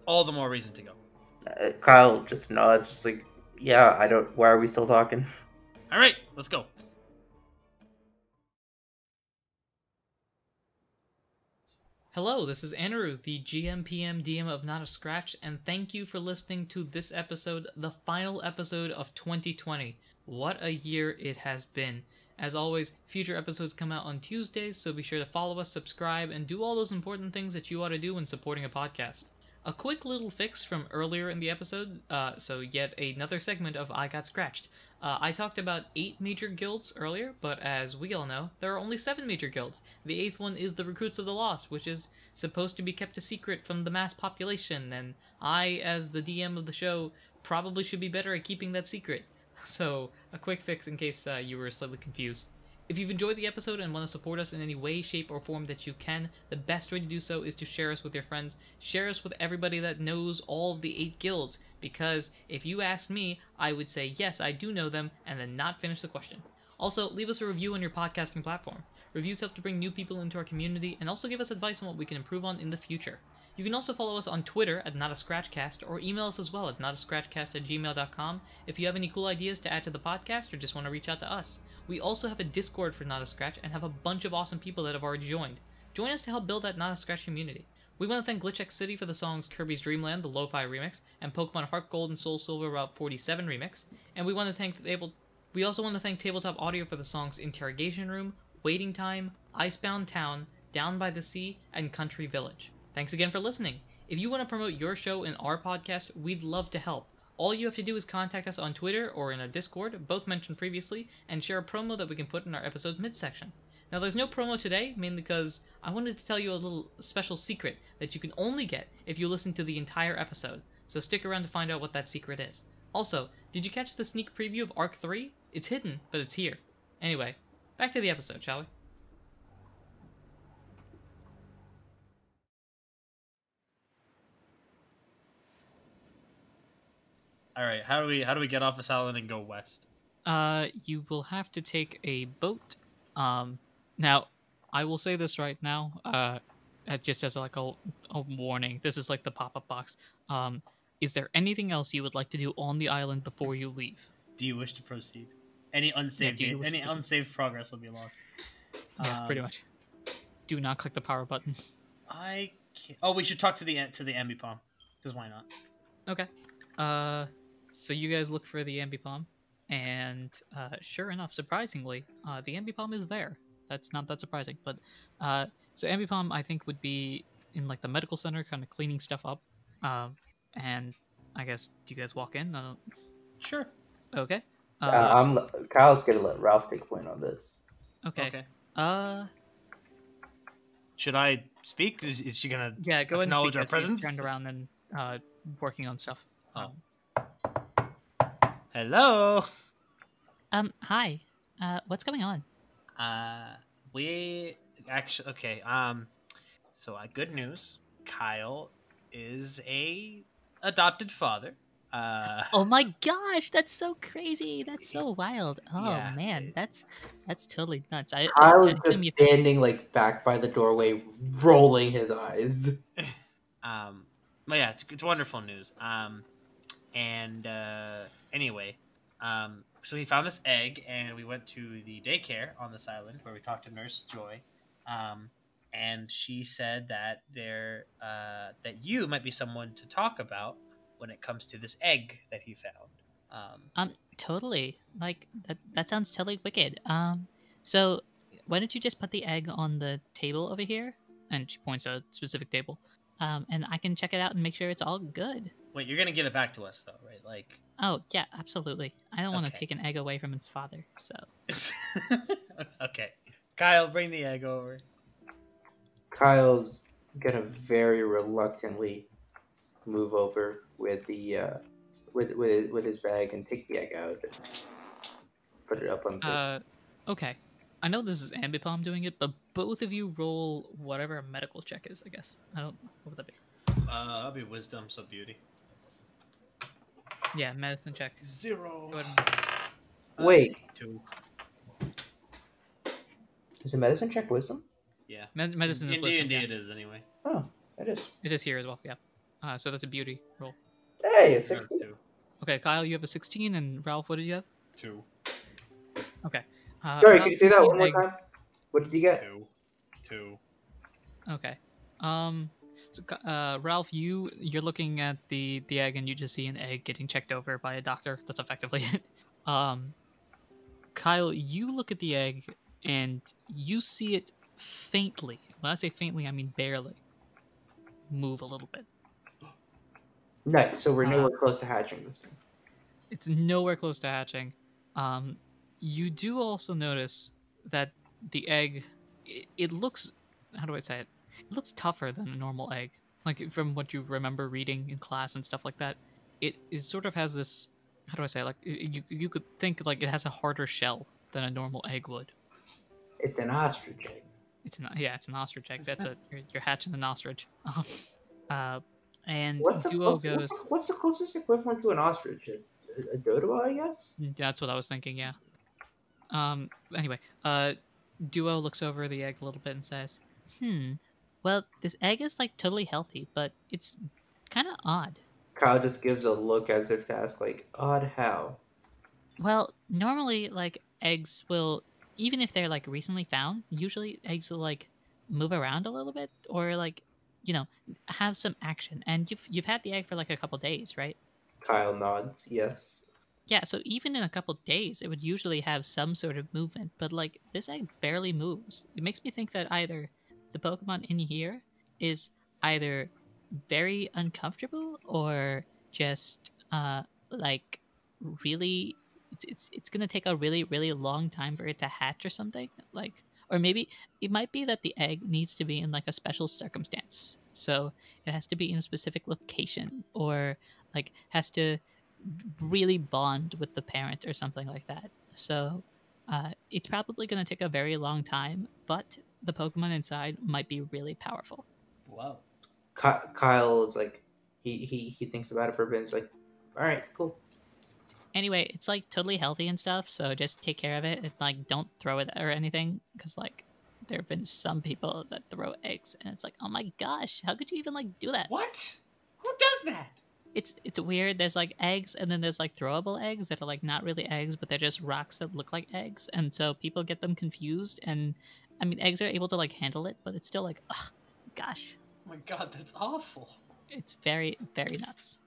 all the more reason to go. Uh, Kyle just nods, just like, yeah, I don't. Why are we still talking? All right, let's go. Hello, this is Anaru, the GM PM DM of Not a Scratch, and thank you for listening to this episode, the final episode of 2020. What a year it has been. As always, future episodes come out on Tuesdays, so be sure to follow us, subscribe, and do all those important things that you ought to do when supporting a podcast. A quick little fix from earlier in the episode, uh, so yet another segment of I Got Scratched. Uh, I talked about eight major guilds earlier, but as we all know, there are only seven major guilds. The eighth one is the Recruits of the Lost, which is supposed to be kept a secret from the mass population, and I, as the DM of the show, probably should be better at keeping that secret. So, a quick fix in case uh, you were slightly confused. If you've enjoyed the episode and want to support us in any way, shape, or form that you can, the best way to do so is to share us with your friends. Share us with everybody that knows all of the eight guilds, because if you ask me, I would say, yes, I do know them, and then not finish the question. Also, leave us a review on your podcasting platform. Reviews help to bring new people into our community and also give us advice on what we can improve on in the future. You can also follow us on Twitter at Not a Scratchcast or email us as well at notascratchcast at gmail.com if you have any cool ideas to add to the podcast or just want to reach out to us. We also have a Discord for Not a Scratch and have a bunch of awesome people that have already joined. Join us to help build that Not a Scratch community. We want to thank GlitchxCity for the songs Kirby's Dream Land, the Lo-Fi remix, and Pokemon Heart Gold and Soul Silver Route 47 remix. And we want to thank Table. We also want to thank Tabletop Audio for the songs Interrogation Room, Waiting Time, Icebound Town, Down by the Sea, and Country Village. Thanks again for listening. If you want to promote your show in our podcast, we'd love to help. All you have to do is contact us on Twitter or in our Discord, both mentioned previously, and share a promo that we can put in our episode midsection. Now, there's no promo today, mainly because I wanted to tell you a little special secret that you can only get if you listen to the entire episode, so stick around to find out what that secret is. Also, did you catch the sneak preview of Arc 3? It's hidden, but it's here. Anyway, back to the episode, shall we? All right, how do we how do we get off this island and go west? Uh, you will have to take a boat. Um, now, I will say this right now. Uh, uh, just as like a, a warning, this is like the pop-up box. Um, is there anything else you would like to do on the island before you leave? Do you wish to proceed? Any unsaved do you ga- wish to any unsaved progress will be lost. Yeah, pretty Um, much. Do not click the power button. I can't... oh, we should talk to the to the ambipom because why not? Okay. Uh, so you guys look for the ambipom, and uh, sure enough, surprisingly, uh, the ambipom is there. That's not that surprising, but uh, so ambipom I think would be in like the medical center, kind of cleaning stuff up. Um, and I guess do you guys walk in? Uh, Sure. okay. Uh, Uh, I'm Kyle's gonna let Ralph take point on this. okay. Okay. Uh, Should I speak? Is, is she gonna? yeah. Go ahead and Acknowledge speak our presence? Turned around and uh, working on stuff. Oh. Um, Hello. um. Hi. Uh. What's going on? Uh, we actually okay. Um, so uh, good news. Kyle is a adopted father. Uh, Oh my gosh, that's so crazy. That's so wild. Oh Yeah, man, it- that's that's totally nuts. I, I, Kyle I is just you- standing like back by the doorway, rolling his eyes. um, but yeah, it's it's wonderful news. Um, and uh, anyway, um, so he found this egg, and we went to the daycare on this island where we talked to Nurse Joy. Um, and she said that there uh, that you might be someone to talk about when it comes to this egg that he found. Um, um totally. Like that that sounds totally wicked. Um so why don't you just put the egg on the table over here? and she points a specific table. Um and I can check it out and make sure it's all good. Wait, you're gonna give it back to us though, right? Like, Oh, yeah, absolutely. I don't want to take an egg away from its father. So, okay, Kyle, bring the egg over. Kyle's gonna very reluctantly move over with the uh, with with with his bag and take the egg out, and put it up on the. Uh, okay. I know this is Ambipom doing it, but both of you roll whatever a medical check is. I guess I don't. What would that be? Uh, that'll be wisdom, so beauty. Yeah, medicine check. Zero. Go Wait, Two. is a medicine check wisdom? Yeah. Med- medicine is In wisdom. D&D yeah. it is anyway. Oh, it is. It is here as well. Yeah. Uh, so that's a beauty roll. Hey, a I got a sixteen. Okay, Kyle, you have a 16, and Ralph, what did you have? Two. Uh, Sorry, Ralph, can you say that one more egg- time? What did you get? Two. Two. Okay. Um. So, uh, Ralph, you you're looking at the the egg, and you just see an egg getting checked over by a doctor. That's effectively it. Um. Kyle, you look at the egg, and you see it faintly. When I say faintly, I mean barely. Move a little bit. Nice. So we're Uh, nowhere close to hatching this thing. It's nowhere close to hatching. Um, you do also notice that the egg, it, it looks, how do I say it? It looks tougher than a normal egg. Like from what you remember reading in class and stuff like that, it, it sort of has this, how do I say? it? Like you you could think like it has a harder shell than a normal egg would. It's an ostrich egg. It's an yeah, it's an ostrich egg. That's a you're, you're hatching an ostrich. Uh, and What's the, Duo what's, goes. what's, the, what's the closest equivalent to an ostrich? A, a dodo, I guess. That's what I was thinking, yeah. Um anyway, uh Duo looks over the egg a little bit and says, hmm. Well, this egg is like totally healthy, but it's kind of odd. Kyle just gives a look as if to ask, like, odd how? Well, normally, like eggs will, even if they're like recently found, usually eggs will like move around a little bit or like, you know, have some action. And you've you've had the egg for like a couple days, right? Kyle nods, yes. Yeah, so even in a couple days, it would usually have some sort of movement, but like this egg barely moves. It makes me think that either the Pokemon in here is either very uncomfortable or just uh like really it's it's, it's gonna take a really really long time for it to hatch or something like or maybe it might be that the egg needs to be in like a special circumstance. So it has to be in a specific location or like has to really bond with the parent or something like that. So uh, it's probably going to take a very long time but the pokemon inside might be really powerful Whoa. Kyle is like, he, he, he thinks about it for a bit. He's like, all right, cool. anyway it's like totally healthy and stuff so just take care of it and like don't throw it or anything because like there have been some people that throw eggs and it's like oh my gosh how could you even like do that What? Who does that? it's it's weird there's like eggs and then there's like throwable eggs that are like not really eggs but they're just rocks that look like eggs and so people get them confused and i mean eggs are able to like handle it but it's still like ugh, gosh Oh my god, that's awful. it's very very nuts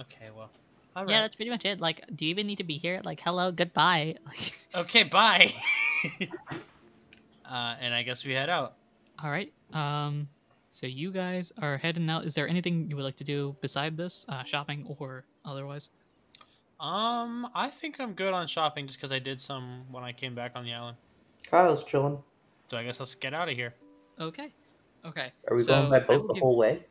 Okay, well. All yeah that's pretty much it like do you even need to be here like hello goodbye Okay, bye. uh, and I guess we head out. All right. Um, so you guys are heading out. Is there anything you would like to do beside this, uh, shopping or otherwise? Um, I think I'm good on shopping just because I did some when I came back on the island. Kyle's chilling. So I guess let's get out of here. Okay. Okay. Are we So, going by boat the give- whole way?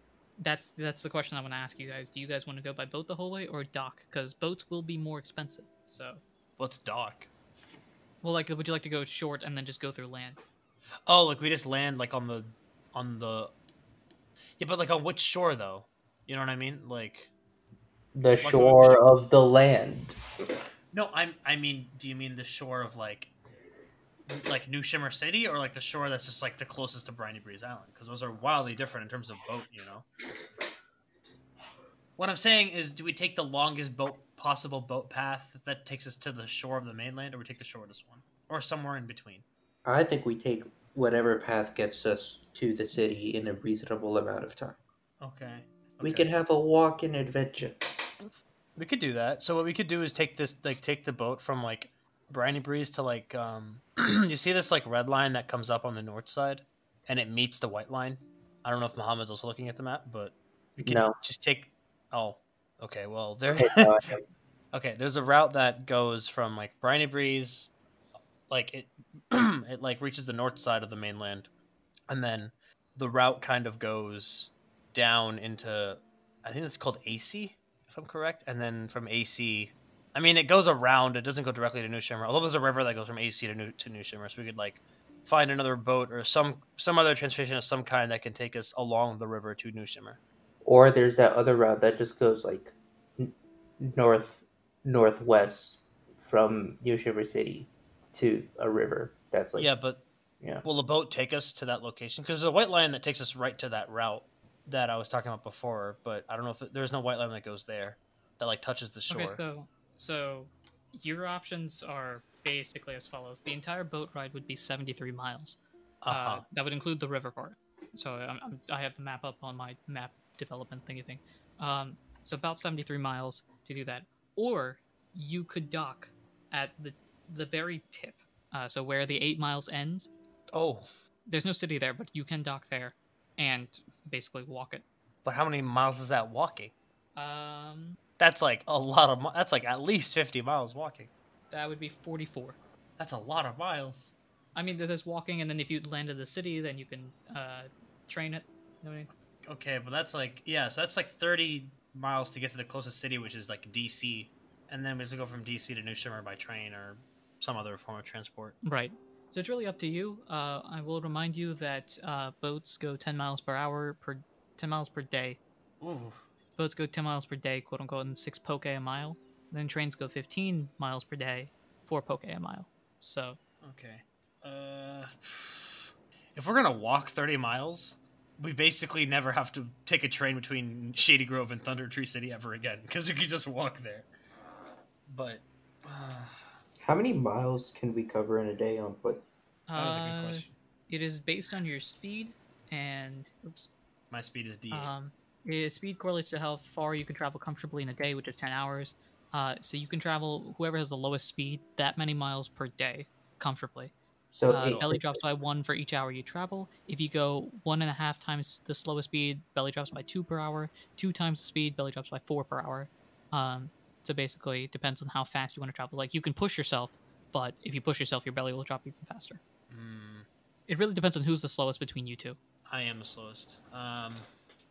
That's that's the question I want to ask you guys. Do you guys want to go by boat the whole way or dock? Because boats will be more expensive. So, What's dock? well, like, would you like to go short and then just go through land? Oh, like we just land like on the on the Yeah, but like on which shore though? You know what I mean? Like The a- shore of the land. No, I'm I mean, do you mean the shore of like like New Shimmer City or like the shore that's just like the closest to Briny Breeze Island? Because those are wildly different in terms of boat, you know. What I'm saying is, do we take the longest boat possible boat path that takes us to the shore of the mainland, or we take the shortest one, or somewhere in between? I think we take whatever path gets us to the city in a reasonable amount of time. Okay. We could have a walk-in adventure. We could do that. So what we could do is take this, like, take the boat from like Briny Breeze to like, um, you see this like red line that comes up on the north side, and it meets the white line. I don't know if Muhammad's also looking at the map, but you could No. just take. Oh, okay. Well, there. Okay, there's a route that goes from like Briny Breeze, like it, it like reaches the north side of the mainland, and then the route kind of goes down into, I think it's called AC, if I'm correct, and then from AC, I mean it goes around. It doesn't go directly to New Shimmer, although there's a river that goes from AC to New to New Shimmer, so we could like find another boat or some some other transportation of some kind that can take us along the river to New Shimmer. or there's that other route that just goes like north northwest from New Shimmer City to a river. That's like yeah, but yeah. Will the boat take us to that location? Because there's a white line that takes us right to that route that I was talking about before, but I don't know if it, there's no white line that goes there that like touches the shore. Okay, so so your options are basically as follows: the entire boat ride would be seventy-three miles. uh-huh. Uh, that would include the river part. So I'm, I'm, I have the map up on my map development thingy thing. Um, so about 73 miles to do that. Or you could dock at the the very tip. Uh, so where the eight miles ends, oh, there's no city there, but you can dock there and basically walk it. but how many miles is that walking? Um, That's like a lot of. mi- That's like at least fifty miles walking. that would be 44. That's a lot of miles. I mean, there's walking, and then if you land in the city, then you can uh, train it. You know I mean? Okay, but that's like yeah, so that's like thirty miles to get to the closest city, which is like DC, and then we have to go from DC to New Shimmer by train or some other form of transport. Right. So it's really up to you. Uh, I will remind you that uh, boats go 10 miles per hour per 10 miles per day. Ooh. Boats go 10 miles per day, quote unquote, and six poke a mile. Then trains go 15 miles per day, four poke a mile. So Okay. Uh, if we're gonna walk thirty miles, we basically never have to take a train between Shady Grove and Thunder Tree City ever again because we could just walk there. But uh, How many miles can we cover in a day on foot? that was a good Uh, question. It is based on your speed and oops, My speed is D. um, speed correlates to how far you can travel comfortably in a day, which is ten hours. Uh, so you can travel whoever has the lowest speed that many miles per day comfortably. So Uh, eight. belly drops by one for each hour you travel. If you go one and a half times the slowest speed, belly drops by two per hour. Two times the speed, belly drops by four per hour. Um, so basically, it depends on how fast you want to travel. Like you can push yourself, but if you push yourself, your belly will drop even faster. Mm, It really depends on who's the slowest between you two. I am the slowest. Um,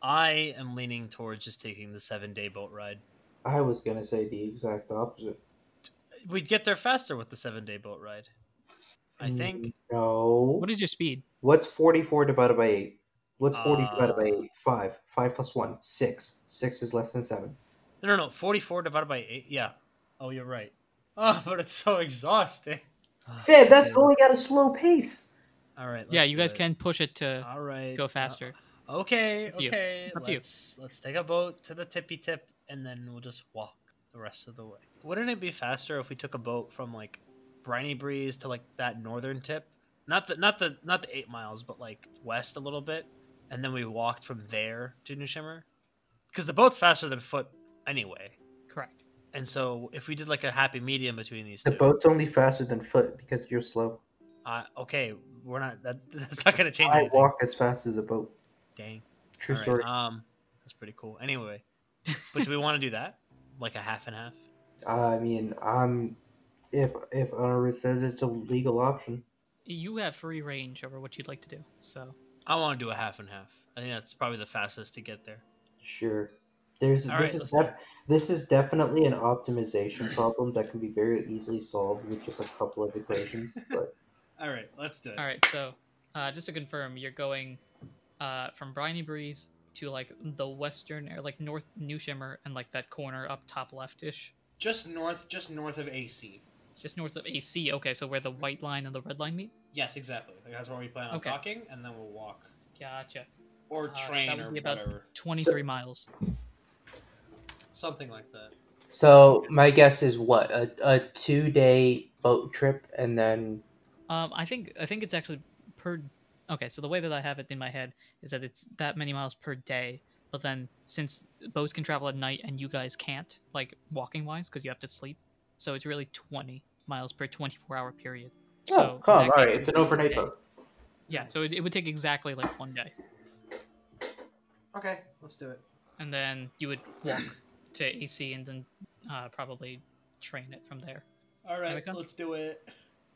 I am leaning towards just taking the seven day boat ride. I was gonna say the exact opposite. We'd get there faster with the seven day boat ride. I think. No. What is your speed? What's 44 divided by 8? What's 40 divided by Uh, 8? 5. 5 plus 1. 6. 6 is less than 7. No, no, no. 44 divided by 8. Yeah. Oh, you're right. Oh, but it's so exhausting. Fam, that's Okay. going at a slow pace. All right. yeah, you guys it. can push it to All right. go uh, faster. Okay. Up to you. Okay. Up to you. let's let's take a boat to the tippy tip, and then we'll just walk the rest of the way. Wouldn't it be faster if we took a boat from like Briny Breeze to like that northern tip? Not the not the not the eight miles, but like west a little bit, and then we walked from there to New Shimmer, because the boat's faster than foot anyway. Correct. And so if we did like a happy medium between these The two, boat's only faster than foot because you're slow. uh, okay, we're not that that's not gonna change I anything. walk as fast as a boat. Dang. True All right, story. Um, that's pretty cool. Anyway, but do we want to do that? Like a half and half? I mean, I'm. If if Honor says it's a legal option, You have free range over what you'd like to do. So I want to do a half and half. I think that's probably the fastest to get there. sure. There's All this right, is def- this is definitely an optimization problem that can be very easily solved with just a couple of equations. But All right, let's do it. All right, so uh, just to confirm, you're going uh, from Briny Breeze to like the western or like north New Shimmer and like that corner up top leftish, Just north, just north of AC. just north of AC. Okay, so where the white line and the red line meet. Yes, exactly. Like, that's where we plan on Okay. talking, and then we'll walk Gotcha. or Uh, so train that would or be about- whatever, Twenty-three miles. something like that. so my guess is what a a two day boat trip and then Um, I think I think it's actually per. Okay, so the way that I have it in my head is that it's that many miles per day. But then, since boats can travel at night and you guys can't, like walking wise, because you have to sleep, so it's really twenty miles per twenty-four hour period. oh, So in calm. All right, it's an overnight day. boat. Yeah, so it, it would take exactly like one day, Okay, let's do it. and then you would walk to AC and then uh, probably train it from there. All right, let's do it.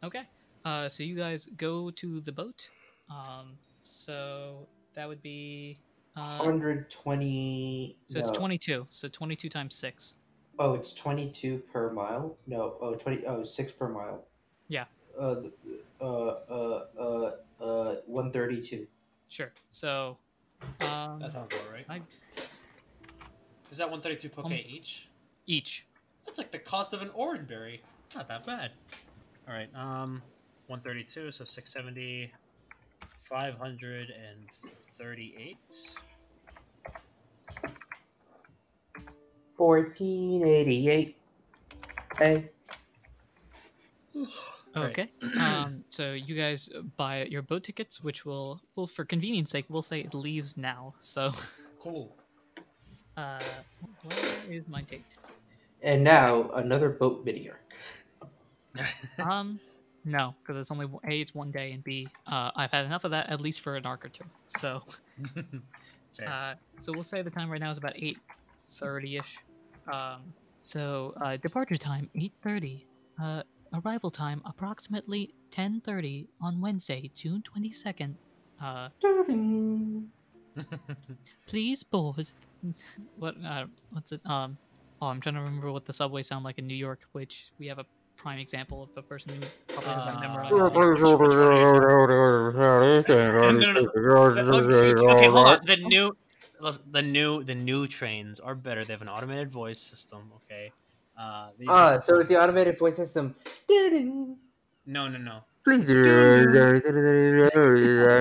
Okay. Uh, so you guys go to the boat. Um, so that would be. Uh, 120. so it's 22. So 22 times 6. Oh, it's 22 per mile? No, oh, 20, oh, 6 per mile. Yeah. Uh, uh, uh, uh, uh, 132. Sure. So. Um, That sounds about right. I, Is that 132 poke Um, each? each. That's like the cost of an Oran Berry. Not that bad. All right. Um, 132. So 670. 538. 1488. Hey. Okay. um, so you guys buy your boat tickets, which will, well, for convenience sake, we'll say it leaves now. So, Cool. uh, where is my date? And now, another boat mini arc. Um, no, because it's only a it's one day, and b uh, I've had enough of that at least for an arc or two. So, uh, so we'll say the time right now is about eight thirty ish. Um, so uh, departure time eight thirty. Uh, arrival time approximately ten thirty on Wednesday, June twenty second. Uh, please board. what? Uh, what's it? Um, oh, I'm trying to remember what the subway sound like in New York, which we have a prime example of a person who probably has that Uh, memorized. no, no, no. Okay, hold on. The new, the new, the new trains are better. They have an automated voice system. Okay. Uh, Ah, so it's the automated voice system. no, no, no. Please.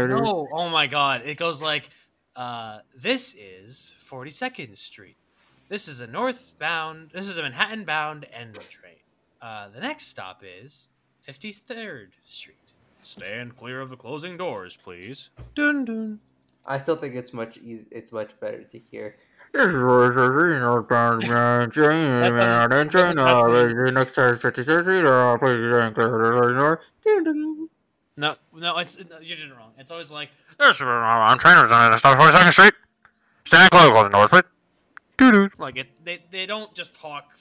No. Oh my God! It goes like Uh, this is 42nd Street. This is a northbound. This is a Manhattan-bound N train. Uh, the next stop is 53rd Street. Stand clear of the closing doors, please. Dun dun. I still think it's much easy. It's much better to hear. This is Rosarino Town Man, Jane, man, and China, next time 50 city, please thank the No, no, it's no, you did it wrong. It's always like This is on trainers on stop 42nd Street. Stand close on the north, please. Doo-doo. like it. They they don't just talk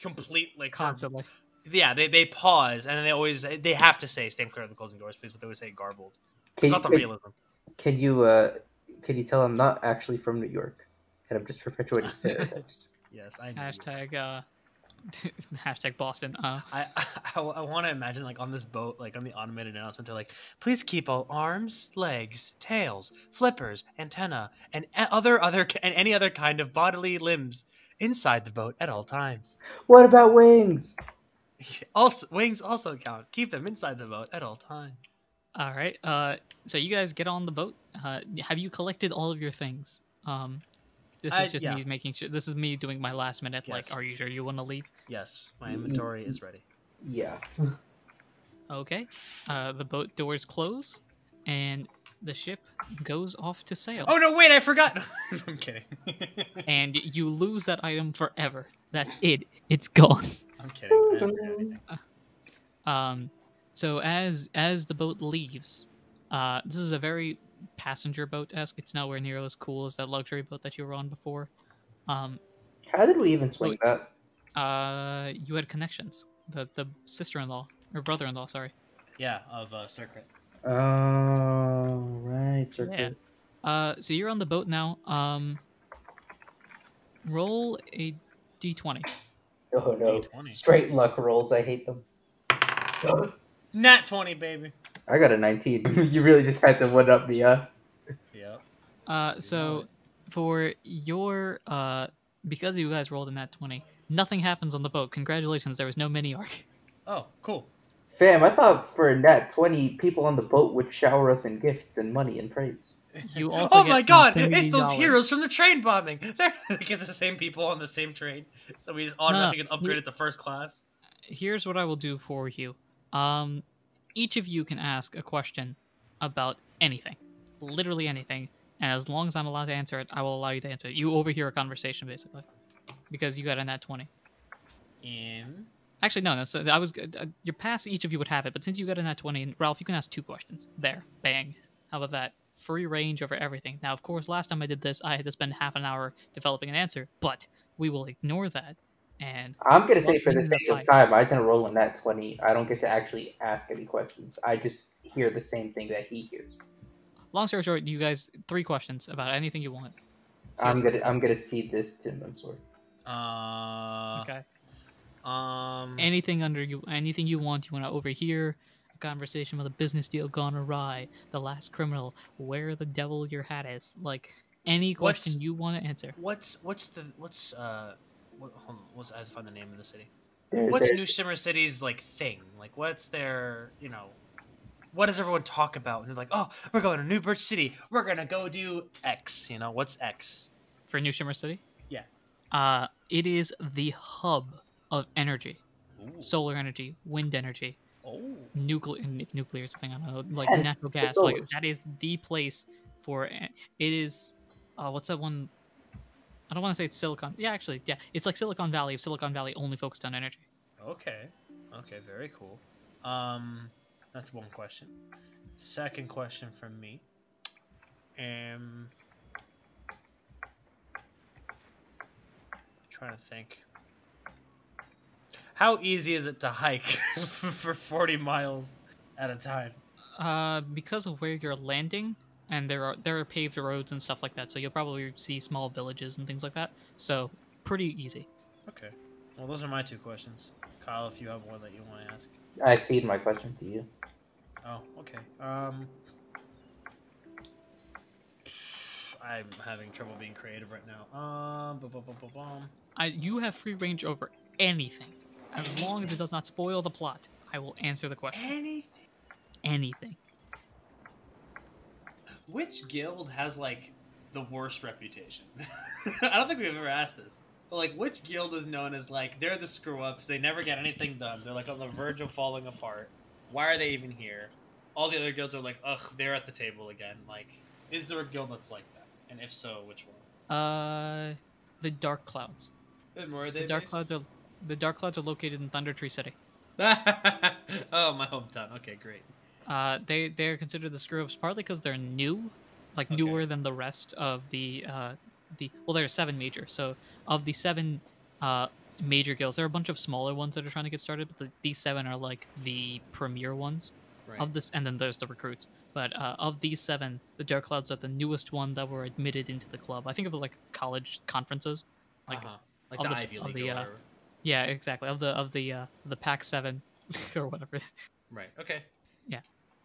completely for- Constantly. Yeah, they, they pause and then they always they have to say "stand clear of the closing doors, please," but they always say garbled. It's Can, not the can, realism. can you uh, can you tell I'm not actually from New York, and I'm just perpetuating stereotypes? Yes, I know. Hashtag uh, hashtag Boston. Uh, I, I, I want to imagine like on this boat, like on the automated announcement, they're like, "Please keep all arms, legs, tails, flippers, antenna, and other other and any other kind of bodily limbs inside the boat at all times. what about wings? Also, wings also count. Keep them inside the boat at all times." all right. Uh, so you guys get on the boat. Uh, have you collected all of your things? Um, this I- is just yeah. me making sure. This is me doing my last minute. Yes. Like, are you sure you want to leave? Yes, my inventory is ready. Yeah. Okay. Uh, the boat doors close, and the ship goes off to sail. Oh no! Wait, I forgot. I'm kidding. And you lose that item forever. That's it. It's gone. I'm kidding. I didn't forget. Um, so as as the boat leaves, uh, this is a very passenger boat esque. It's nowhere near as cool as that luxury boat that you were on before. Um, How did we even swing that? uh, you had connections. The the sister in law or brother in law, sorry. Yeah, of uh, circuit. Oh, right. Circuit. Yeah. Uh, so you're on the boat now. Um, roll a d20. Oh no. D20. Straight luck rolls. I hate them. Nat twenty, baby. I got a 19. you really just had to one up me, huh? Yep. Uh, so for your uh, because you guys rolled in that 20, nothing happens on the boat. Congratulations, there was no mini arc. Oh, cool. Fam, I thought for a net 20 people on the boat would shower us in gifts and money and praise. You also oh my god, it's those heroes from the train bombing. They're like it's the same people on the same train. So we just automatically get upgraded to first class. Here's what I will do for you. Um, each of you can ask a question about anything, literally anything, and as long as I'm allowed to answer it, I will allow you to answer it. You overhear a conversation basically, because you got a nat 20. In Actually, no, no. So I was uh, your pass. Each of you would have it, but since you got a nat twenty, and Ralph, you can ask two questions. There, bang. How about that? Free range over everything. Now, of course, last time I did this, I had to spend half an hour developing an answer, but we will ignore that. And I'm gonna say for the sake of time, I didn't roll in that 20. I don't get to actually ask any questions. I just hear the same thing that he hears. long story short, you guys three questions about anything you want. I'm gonna I'm gonna cede this to Mansoor. uh Okay. um Anything under you, anything you want. You want to overhear a conversation about a business deal gone awry, the last criminal, where the devil your hat is. Like any question What's- you want to answer. what's what's the what's uh what, hold on, what's I have to find the name of the city. There- What's there- New Shimmer City's like thing? Like what's their you know what does everyone talk about? And they're like, oh, we're going to New Birch City. We're gonna go do X. You know what's X? for New Shimmer City? Yeah. Uh, it is the hub of energy, Ooh. solar energy, wind energy, Oh. nuclear. If nuclear is something I don't know, like Hence natural gas. Like that is the place for. It is. Uh, what's that one? I don't want to say it's Silicon. Yeah, actually, yeah, it's like Silicon Valley. If Silicon Valley only focused on energy. Okay. Okay, very cool. Um that's one question. Second question from me. Um trying to think. How easy is it to hike for 40 miles at a time? Uh, because of where you're landing, and there are there are paved roads and stuff like that, so you'll probably see small villages and things like that. So pretty easy. Okay. Well, those are my two questions. Kyle, if you have one that you want to ask. I cede my question to you. Oh, okay. Um, I'm having trouble being creative right now. Um, bu- bu- bu- bu- bum. I you have free range over anything, as long as it does not spoil the plot. I will answer the question. anything. Anything. Which guild has like the worst reputation? I don't think we've ever asked this. But like, which guild is known as like they're the screw ups? They never get anything done. They're like on the verge of falling apart. Why are they even here? All the other guilds are like, ugh, they're at the table again. Like, is there a guild that's like that? And if so, which one? Uh, the Dark Clouds. And where are they The Dark based? Clouds are the Dark Clouds are located in Thunder Tree City. oh, my hometown. Okay, great. Uh, they they're considered the screw ups partly because they're new, like Okay. newer than the rest of the uh the well there are seven major. So of the seven uh major guilds, there are a bunch of smaller ones that are trying to get started, but the, these seven are like the premier ones Right. of this, and then there's the recruits. But uh, of these seven, the Dark Clouds are the newest one that were admitted into the club. I think of it like college conferences. Like uh-huh. Like the, the- Ivy League the, or uh, yeah, exactly of the of the uh the Pack Seven or whatever. Right. Okay. Yeah.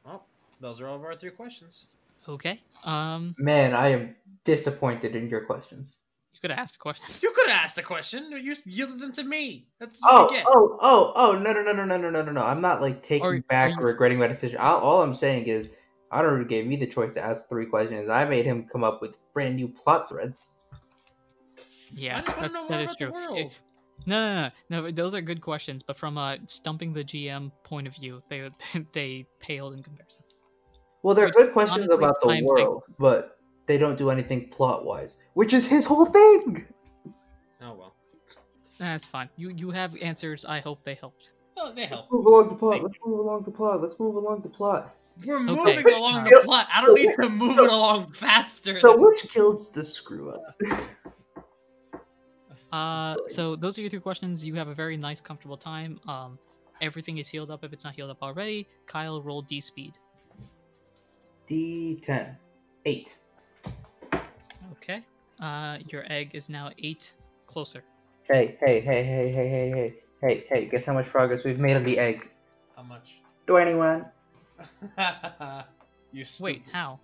Well, those are all of our three questions. Okay. Um, Man, I am disappointed in your questions. you could have asked a question. You could have asked a question. You yielded them to me. That's what Oh, get. oh, oh, oh! No, no, no, no, no, no, no, no, no! I'm not like taking Are- back are or regretting my decision. All, all I'm saying is, Honoru gave me the choice to ask three questions. I made him come up with brand new plot threads. Yeah, I just want that, to know more about true. The It- world. no, no, no, no, Those are good questions, but from a stumping the GM point of view, they they paled in comparison. Well, they're Which, good questions honestly, about the I'm world, but they don't do anything plot wise, which is his whole thing. Oh well. That's fine. You you have answers. I hope they helped. Oh, they help. Move along the plot. Thank Let's move along the plot. Let's move along the plot. We're Okay. moving Which along the plot. I don't need to move it along faster. So, which guild's the screw up? Uh, so those are your three questions. You have a very nice, comfortable time. Um, everything is healed up if it's not healed up already. Kyle, roll D speed. D10. 8. Okay. Uh, your egg is now eight closer. Hey, hey, hey, hey, hey, hey, hey, hey, hey, guess how much progress we've made on the egg? How much? 21. you stupid. Wait, how?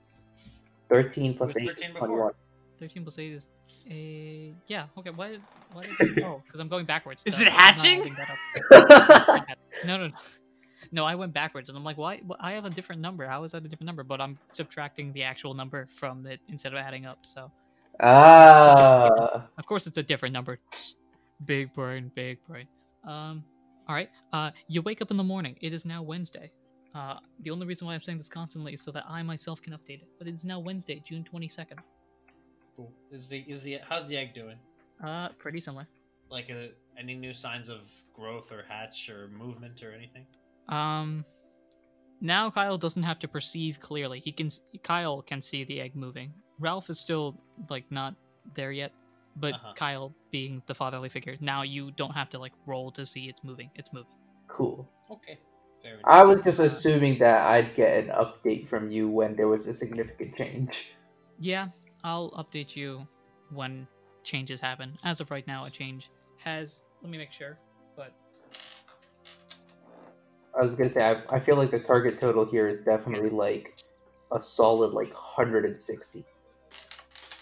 13 plus 8 13 is before. 21. Thirteen plus eight is a yeah. Okay. Why? did- Why? Oh, because I'm going backwards. Is so it I'm hatching? adding that up. No, no, no. No, I went backwards, and I'm like, why? wh- I have a different number. How is that a different number? But I'm subtracting the actual number from it instead of adding up. So ah. of course it's a different number. Big brain, big brain. Um. All right. Uh, you wake up in the morning. It is now Wednesday. Uh, the only reason why I'm saying this constantly is so that I myself can update it. But it's now Wednesday, June 22nd. Cool. Is the is the how's the egg doing? Uh, pretty similar. Like uh, any new signs of growth or hatch or movement or anything? Um, now Kyle doesn't have to perceive clearly. He can. Kyle can see the egg moving. Ralph is still like not there yet, but Uh-huh. Kyle, being the fatherly figure, now you don't have to like roll to see it's moving. It's moving. Cool. Okay. I was just assuming that I'd get an update from you when there was a significant change. Yeah, I'll update you when changes happen. As of right now, a change has. Let me make sure. But I was gonna say, I, I feel like the target total here is definitely like a solid like 160.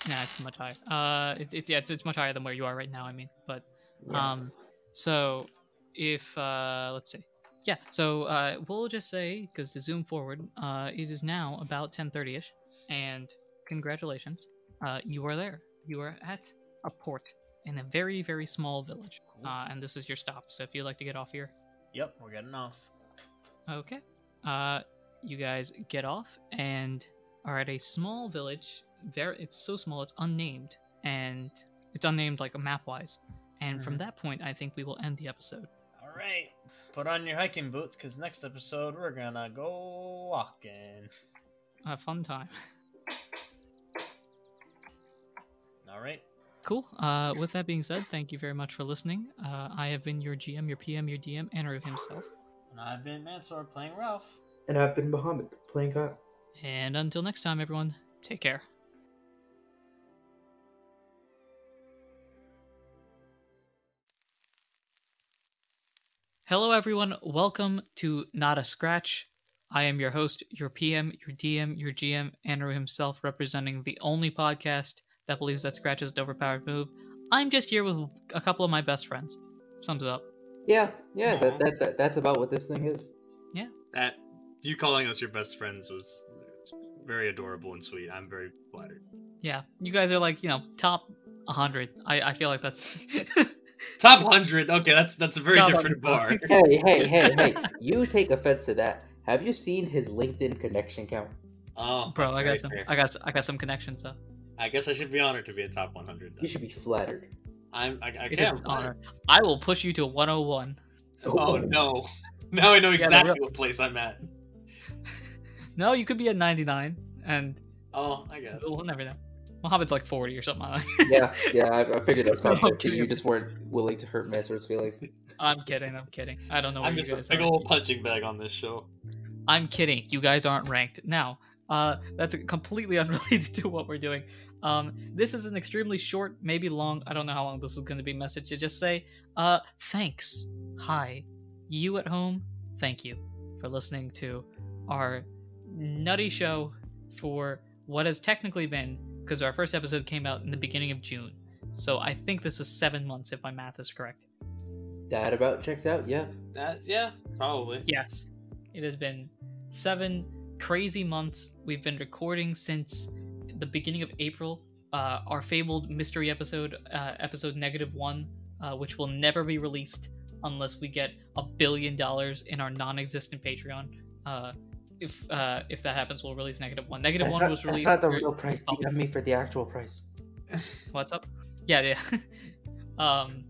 nah, it's much higher. Uh, it, it's yeah, it's, it's much higher than where you are right now. I mean, but Yeah. Um, so if uh, let's see, yeah. So uh, we'll just say because to zoom forward, uh, it is now about 10:30 ish, and congratulations, uh, you are there. You are at a port in a very very small village, Cool. uh, and this is your stop. So if you'd like to get off here, Yep, we're getting off. okay. Uh, you guys get off and are at a small village. Very, it's so small, it's unnamed, and it's unnamed like map wise. And from Mhm. that point, I think we will end the episode. All right. Put on your hiking boots because next episode we're gonna go walking. A fun time. All right. Cool. Uh, with that being said, thank you very much for listening. Uh, I have been your GM, your PM, your DM, Andrew himself. And I've been Mansoor playing Ralph. And I've been Muhammad playing Kyle. And until next time, everyone, take care. Hello, everyone. Welcome to Not a Scratch. I am your host, your PM, your DM, your GM, Andrew himself, representing the only podcast that believes that Scratch is an overpowered move. I'm just here with a couple of my best friends. Sums it up. Yeah, yeah, Aw. that, that, that that's about what this thing is. Yeah. That you calling us your best friends was very adorable and sweet. I'm very flattered. Yeah, you guys are like you know top 100. I I feel like that's Top hundred. Okay, that's that's a very Top different 100. bar. hey, hey, hey, hey! You take offense to that. Have you seen his LinkedIn connection count? Oh, bro. I very got some. fair. I got I got some connections though. I guess I should be honored to be a top 100. You should be flattered. I'm. I, I It is can't. an honor. I will push you to 101. Oh no! Now I know exactly real- what place I'm at. No, you could be at 99, and Oh, I guess. we'll never know. Muhammad's like 40 or something. like Yeah, yeah, I, I figured that was probably I'm fair too. You just weren't willing to hurt Mansoor's feelings. I'm kidding. I'm kidding. I don't know where I'm you just a guys big are. old punching bag on this show. I'm kidding. You guys aren't ranked. Now, uh, that's completely unrelated to what we're doing. Um, this is an extremely short, maybe long. I don't know how long this is going to be. Message to just say, uh, thanks. Hi, you at home. Thank you for listening to our nutty show for what has technically been because our first episode came out in the beginning of June. So I think this is seven months if my math is correct. That about checks out. Yeah. That yeah, probably. Yes, it has been seven crazy months. We've been recording since the beginning of April. Uh, our fabled mystery episode, uh, episode negative one, uh, which will never be released unless we get a billion dollars in our non-existent Patreon. Uh, if uh, if that happens, we'll release negative one. Negative That's one not, was that's released. not the real price. Oh. DM me for the actual price. What's up? Yeah, yeah. um,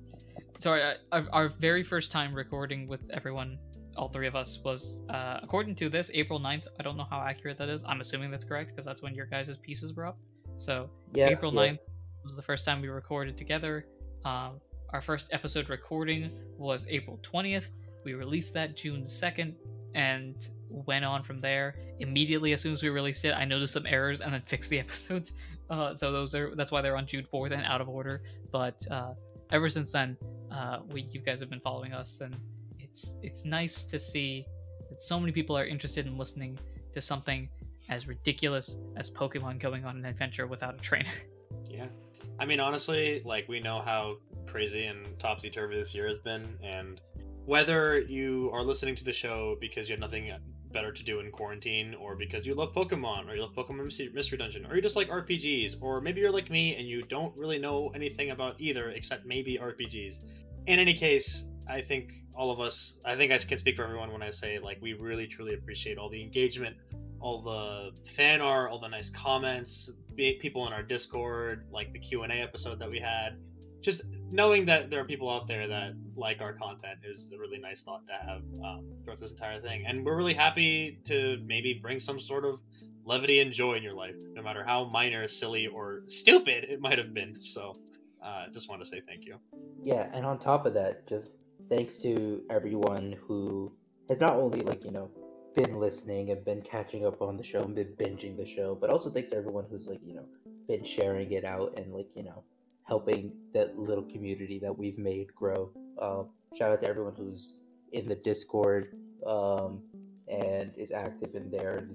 sorry, our, our very first time recording with everyone, all three of us, was uh, according to this April 9th. I don't know how accurate that is. I'm assuming that's correct because that's when your guys' pieces were up. So Yeah. April yeah. 9th was the first time we recorded together. Um, our first episode recording was April 20th. We released that June 2nd and went on from there. Immediately as soon as we released it, I noticed some errors and then fixed the episodes. Uh, so those are that's why they're on June 4th and out of order. But uh, ever since then, uh, we you guys have been following us, and it's it's nice to see that so many people are interested in listening to something as ridiculous as Pokemon going on an adventure without a trainer. Yeah. I mean, honestly, like we know how crazy and topsy turvy this year has been, and whether you are listening to the show because you have nothing better to do in quarantine, or because you love Pokemon, or you love Pokemon Mystery- Dungeon, or you just like RPGs, or maybe you're like me and you don't really know anything about either except maybe RPGs. In any case, I think all of us, I think I can speak for everyone when I say, like, we really truly appreciate all the engagement, all the fan art, all the nice comments, people in our Discord, like the Q and A episode that we had. Just knowing that there are people out there that like our content is a really nice thought to have um, throughout this entire thing, and we're really happy to maybe bring some sort of levity and joy in your life, no matter how minor, silly, or stupid it might have been. So, uh, just want to say thank you. Yeah, and on top of that, just thanks to everyone who has not only like you know been listening and been catching up on the show and been binging the show, but also thanks to everyone who's like you know been sharing it out and like you know helping that little community that we've made grow. Um, shout out to everyone who's in the Discord um, and is active in there.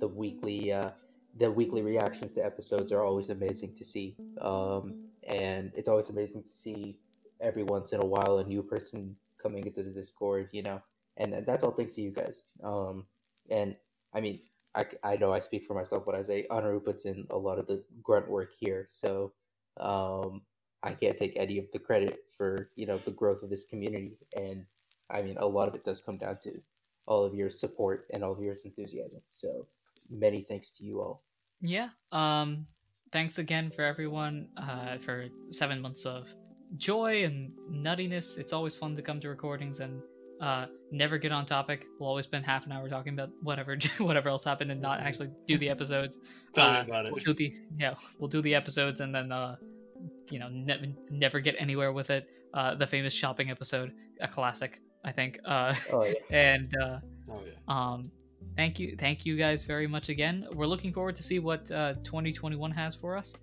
The weekly uh, the weekly reactions to episodes are always amazing to see. Um, and it's always amazing to see every once in a while a new person coming into the Discord, you know, and, and that's all thanks to you guys. Um, and I mean, I, I know I speak for myself when I say Honoru puts in a lot of the grunt work here, so um, I can't take any of the credit for you know the growth of this community. And I mean, a lot of it does come down to all of your support and all of your enthusiasm. So many thanks to you all. Yeah. Um thanks again for everyone uh for 7 months of joy and nuttiness. It's always fun to come to recordings and uh never get on topic. We'll always spend half an hour talking about whatever whatever else happened and not actually do the episodes. Tell Uh, about it. We'll do the yeah, we'll do the episodes and then uh you know, ne- never get anywhere with it. Uh the famous shopping episode, a classic, I think. Uh Oh yeah. and uh Oh yeah. um, thank you, thank you guys very much again. We're looking forward to see what uh, 2021 has for us.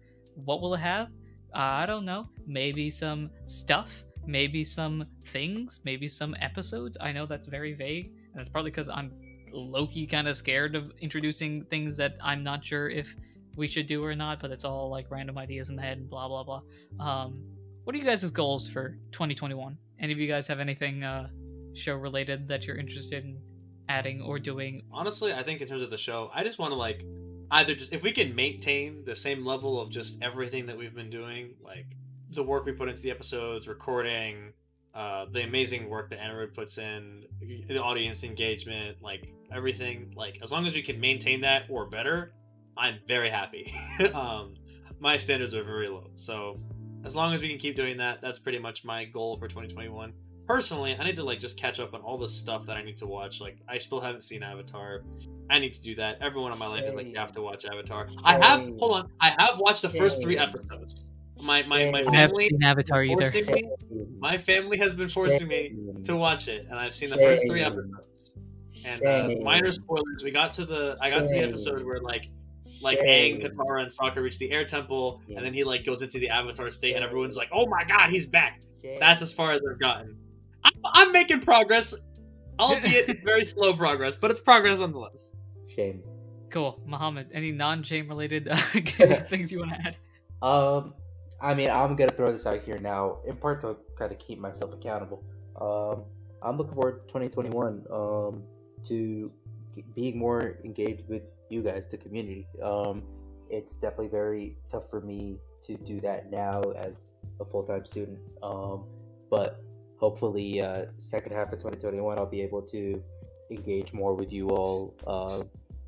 What will it have? I don't know. Maybe some stuff. Maybe some things. Maybe some episodes. I know that's very vague, and it's probably because I'm low-key kind of scared of introducing things that I'm not sure if we should do or not. But it's all like random ideas in the head and blah blah blah. Um, what are you guys' goals for 2021? Any of you guys have anything uh, show related that you're interested in adding or doing honestly i think in terms of the show i just want to like either just if we can maintain the same level of just everything that we've been doing, like the work we put into the episodes, recording, uh, the amazing work that Anarid puts in, the audience engagement, like everything, like as long as we can maintain that or better, I'm very happy. um, my standards are very low, so as long as we can keep doing that, that's pretty much my goal for 2021. Personally, I need to like just catch up on all the stuff that I need to watch. Like I still haven't seen Avatar. I need to do that. Everyone in my life is like, you have to watch Avatar. I have. Hold on. I have watched the first three episodes. My my my Shame. I haven't family seen Avatar either. me. My family has been forcing me to watch it, and I've seen the first three episodes. And uh, minor spoilers. We got to the I got to the episode where like like. Aang, Katara, and Sokka reach the air temple, and then he like goes into the Avatar state, and everyone's like, "Oh my god, he's back!" That's as far as I've gotten. I'm, I'm making progress, albeit very slow progress, but it's progress nonetheless. shame. Cool, Muhammad. Any non-shame related uh, things you want to add? Um, I mean, I'm gonna throw this out here now, in part to kind of keep myself accountable. Um, I'm looking forward to 2021. Um, to being more engaged with you guys, the community. Um, it's definitely very tough for me to do that now as a full time student. Um, but hopefully, uh, second half of 2021, I'll be able to engage more with you all. Uh,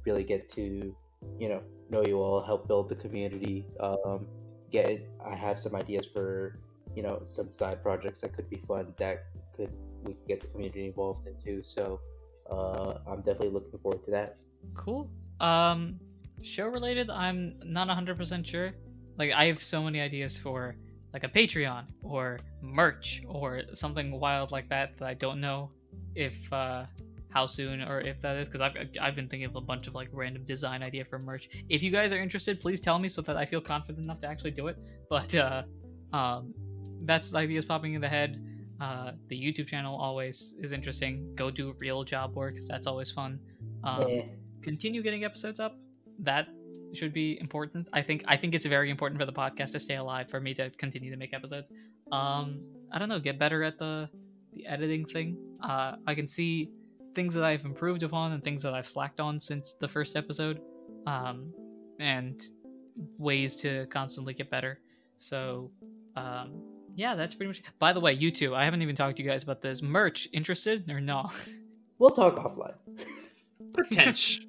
really get to, you know, know you all, help build the community. Um, get. I have some ideas for, you know, some side projects that could be fun that could we could get the community involved into. So, uh, I'm definitely looking forward to that. Cool. Um, show related, I'm not 100% sure. Like, I have so many ideas for like a Patreon or merch or something wild like that that I don't know if uh how soon or if that is because I've I've been thinking of a bunch of like random design idea for merch. If you guys are interested, please tell me so that I feel confident enough to actually do it. But uh, um, that's the ideas popping in the head. Uh, the YouTube channel always is interesting. Go do real job work. That's always fun. Um, Eh, continue getting episodes up. That should be important. I think I think it's very important for the podcast to stay alive for me to continue to make episodes. Um, I don't know, get better at the the editing thing. Uh, I can see things that I've improved upon and things that I've slacked on since the first episode, um, and ways to constantly get better. So, um, yeah, that's pretty much. By the way, you two, I haven't even talked to you guys about this merch. Interested or no? we'll talk offline. Potential.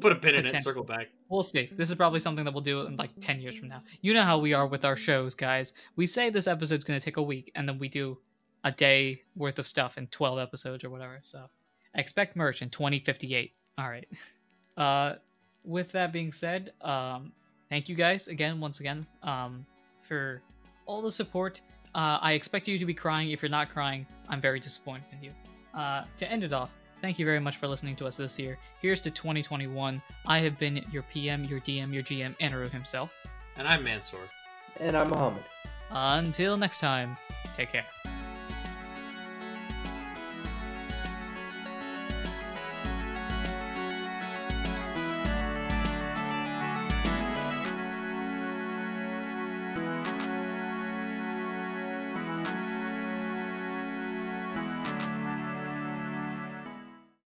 Put a pin in it. Circle back. We'll see. This is probably something that we'll do in like 10 years from now. You know how we are with our shows, guys. We say this episode's going to take a week, and then we do a day worth of stuff in 12 episodes or whatever. So expect merch in 2058. All right. Uh, with that being said, um, thank you guys again, once again, um, for all the support. Uh, I expect you to be crying. If you're not crying, I'm very disappointed in you. Uh, to end it off, thank you very much for listening to us this year. Here's to 2021. I have been your PM, your DM, your GM, Anaru himself. And I'm Mansoor. And I'm Muhammad. Until next time, take care.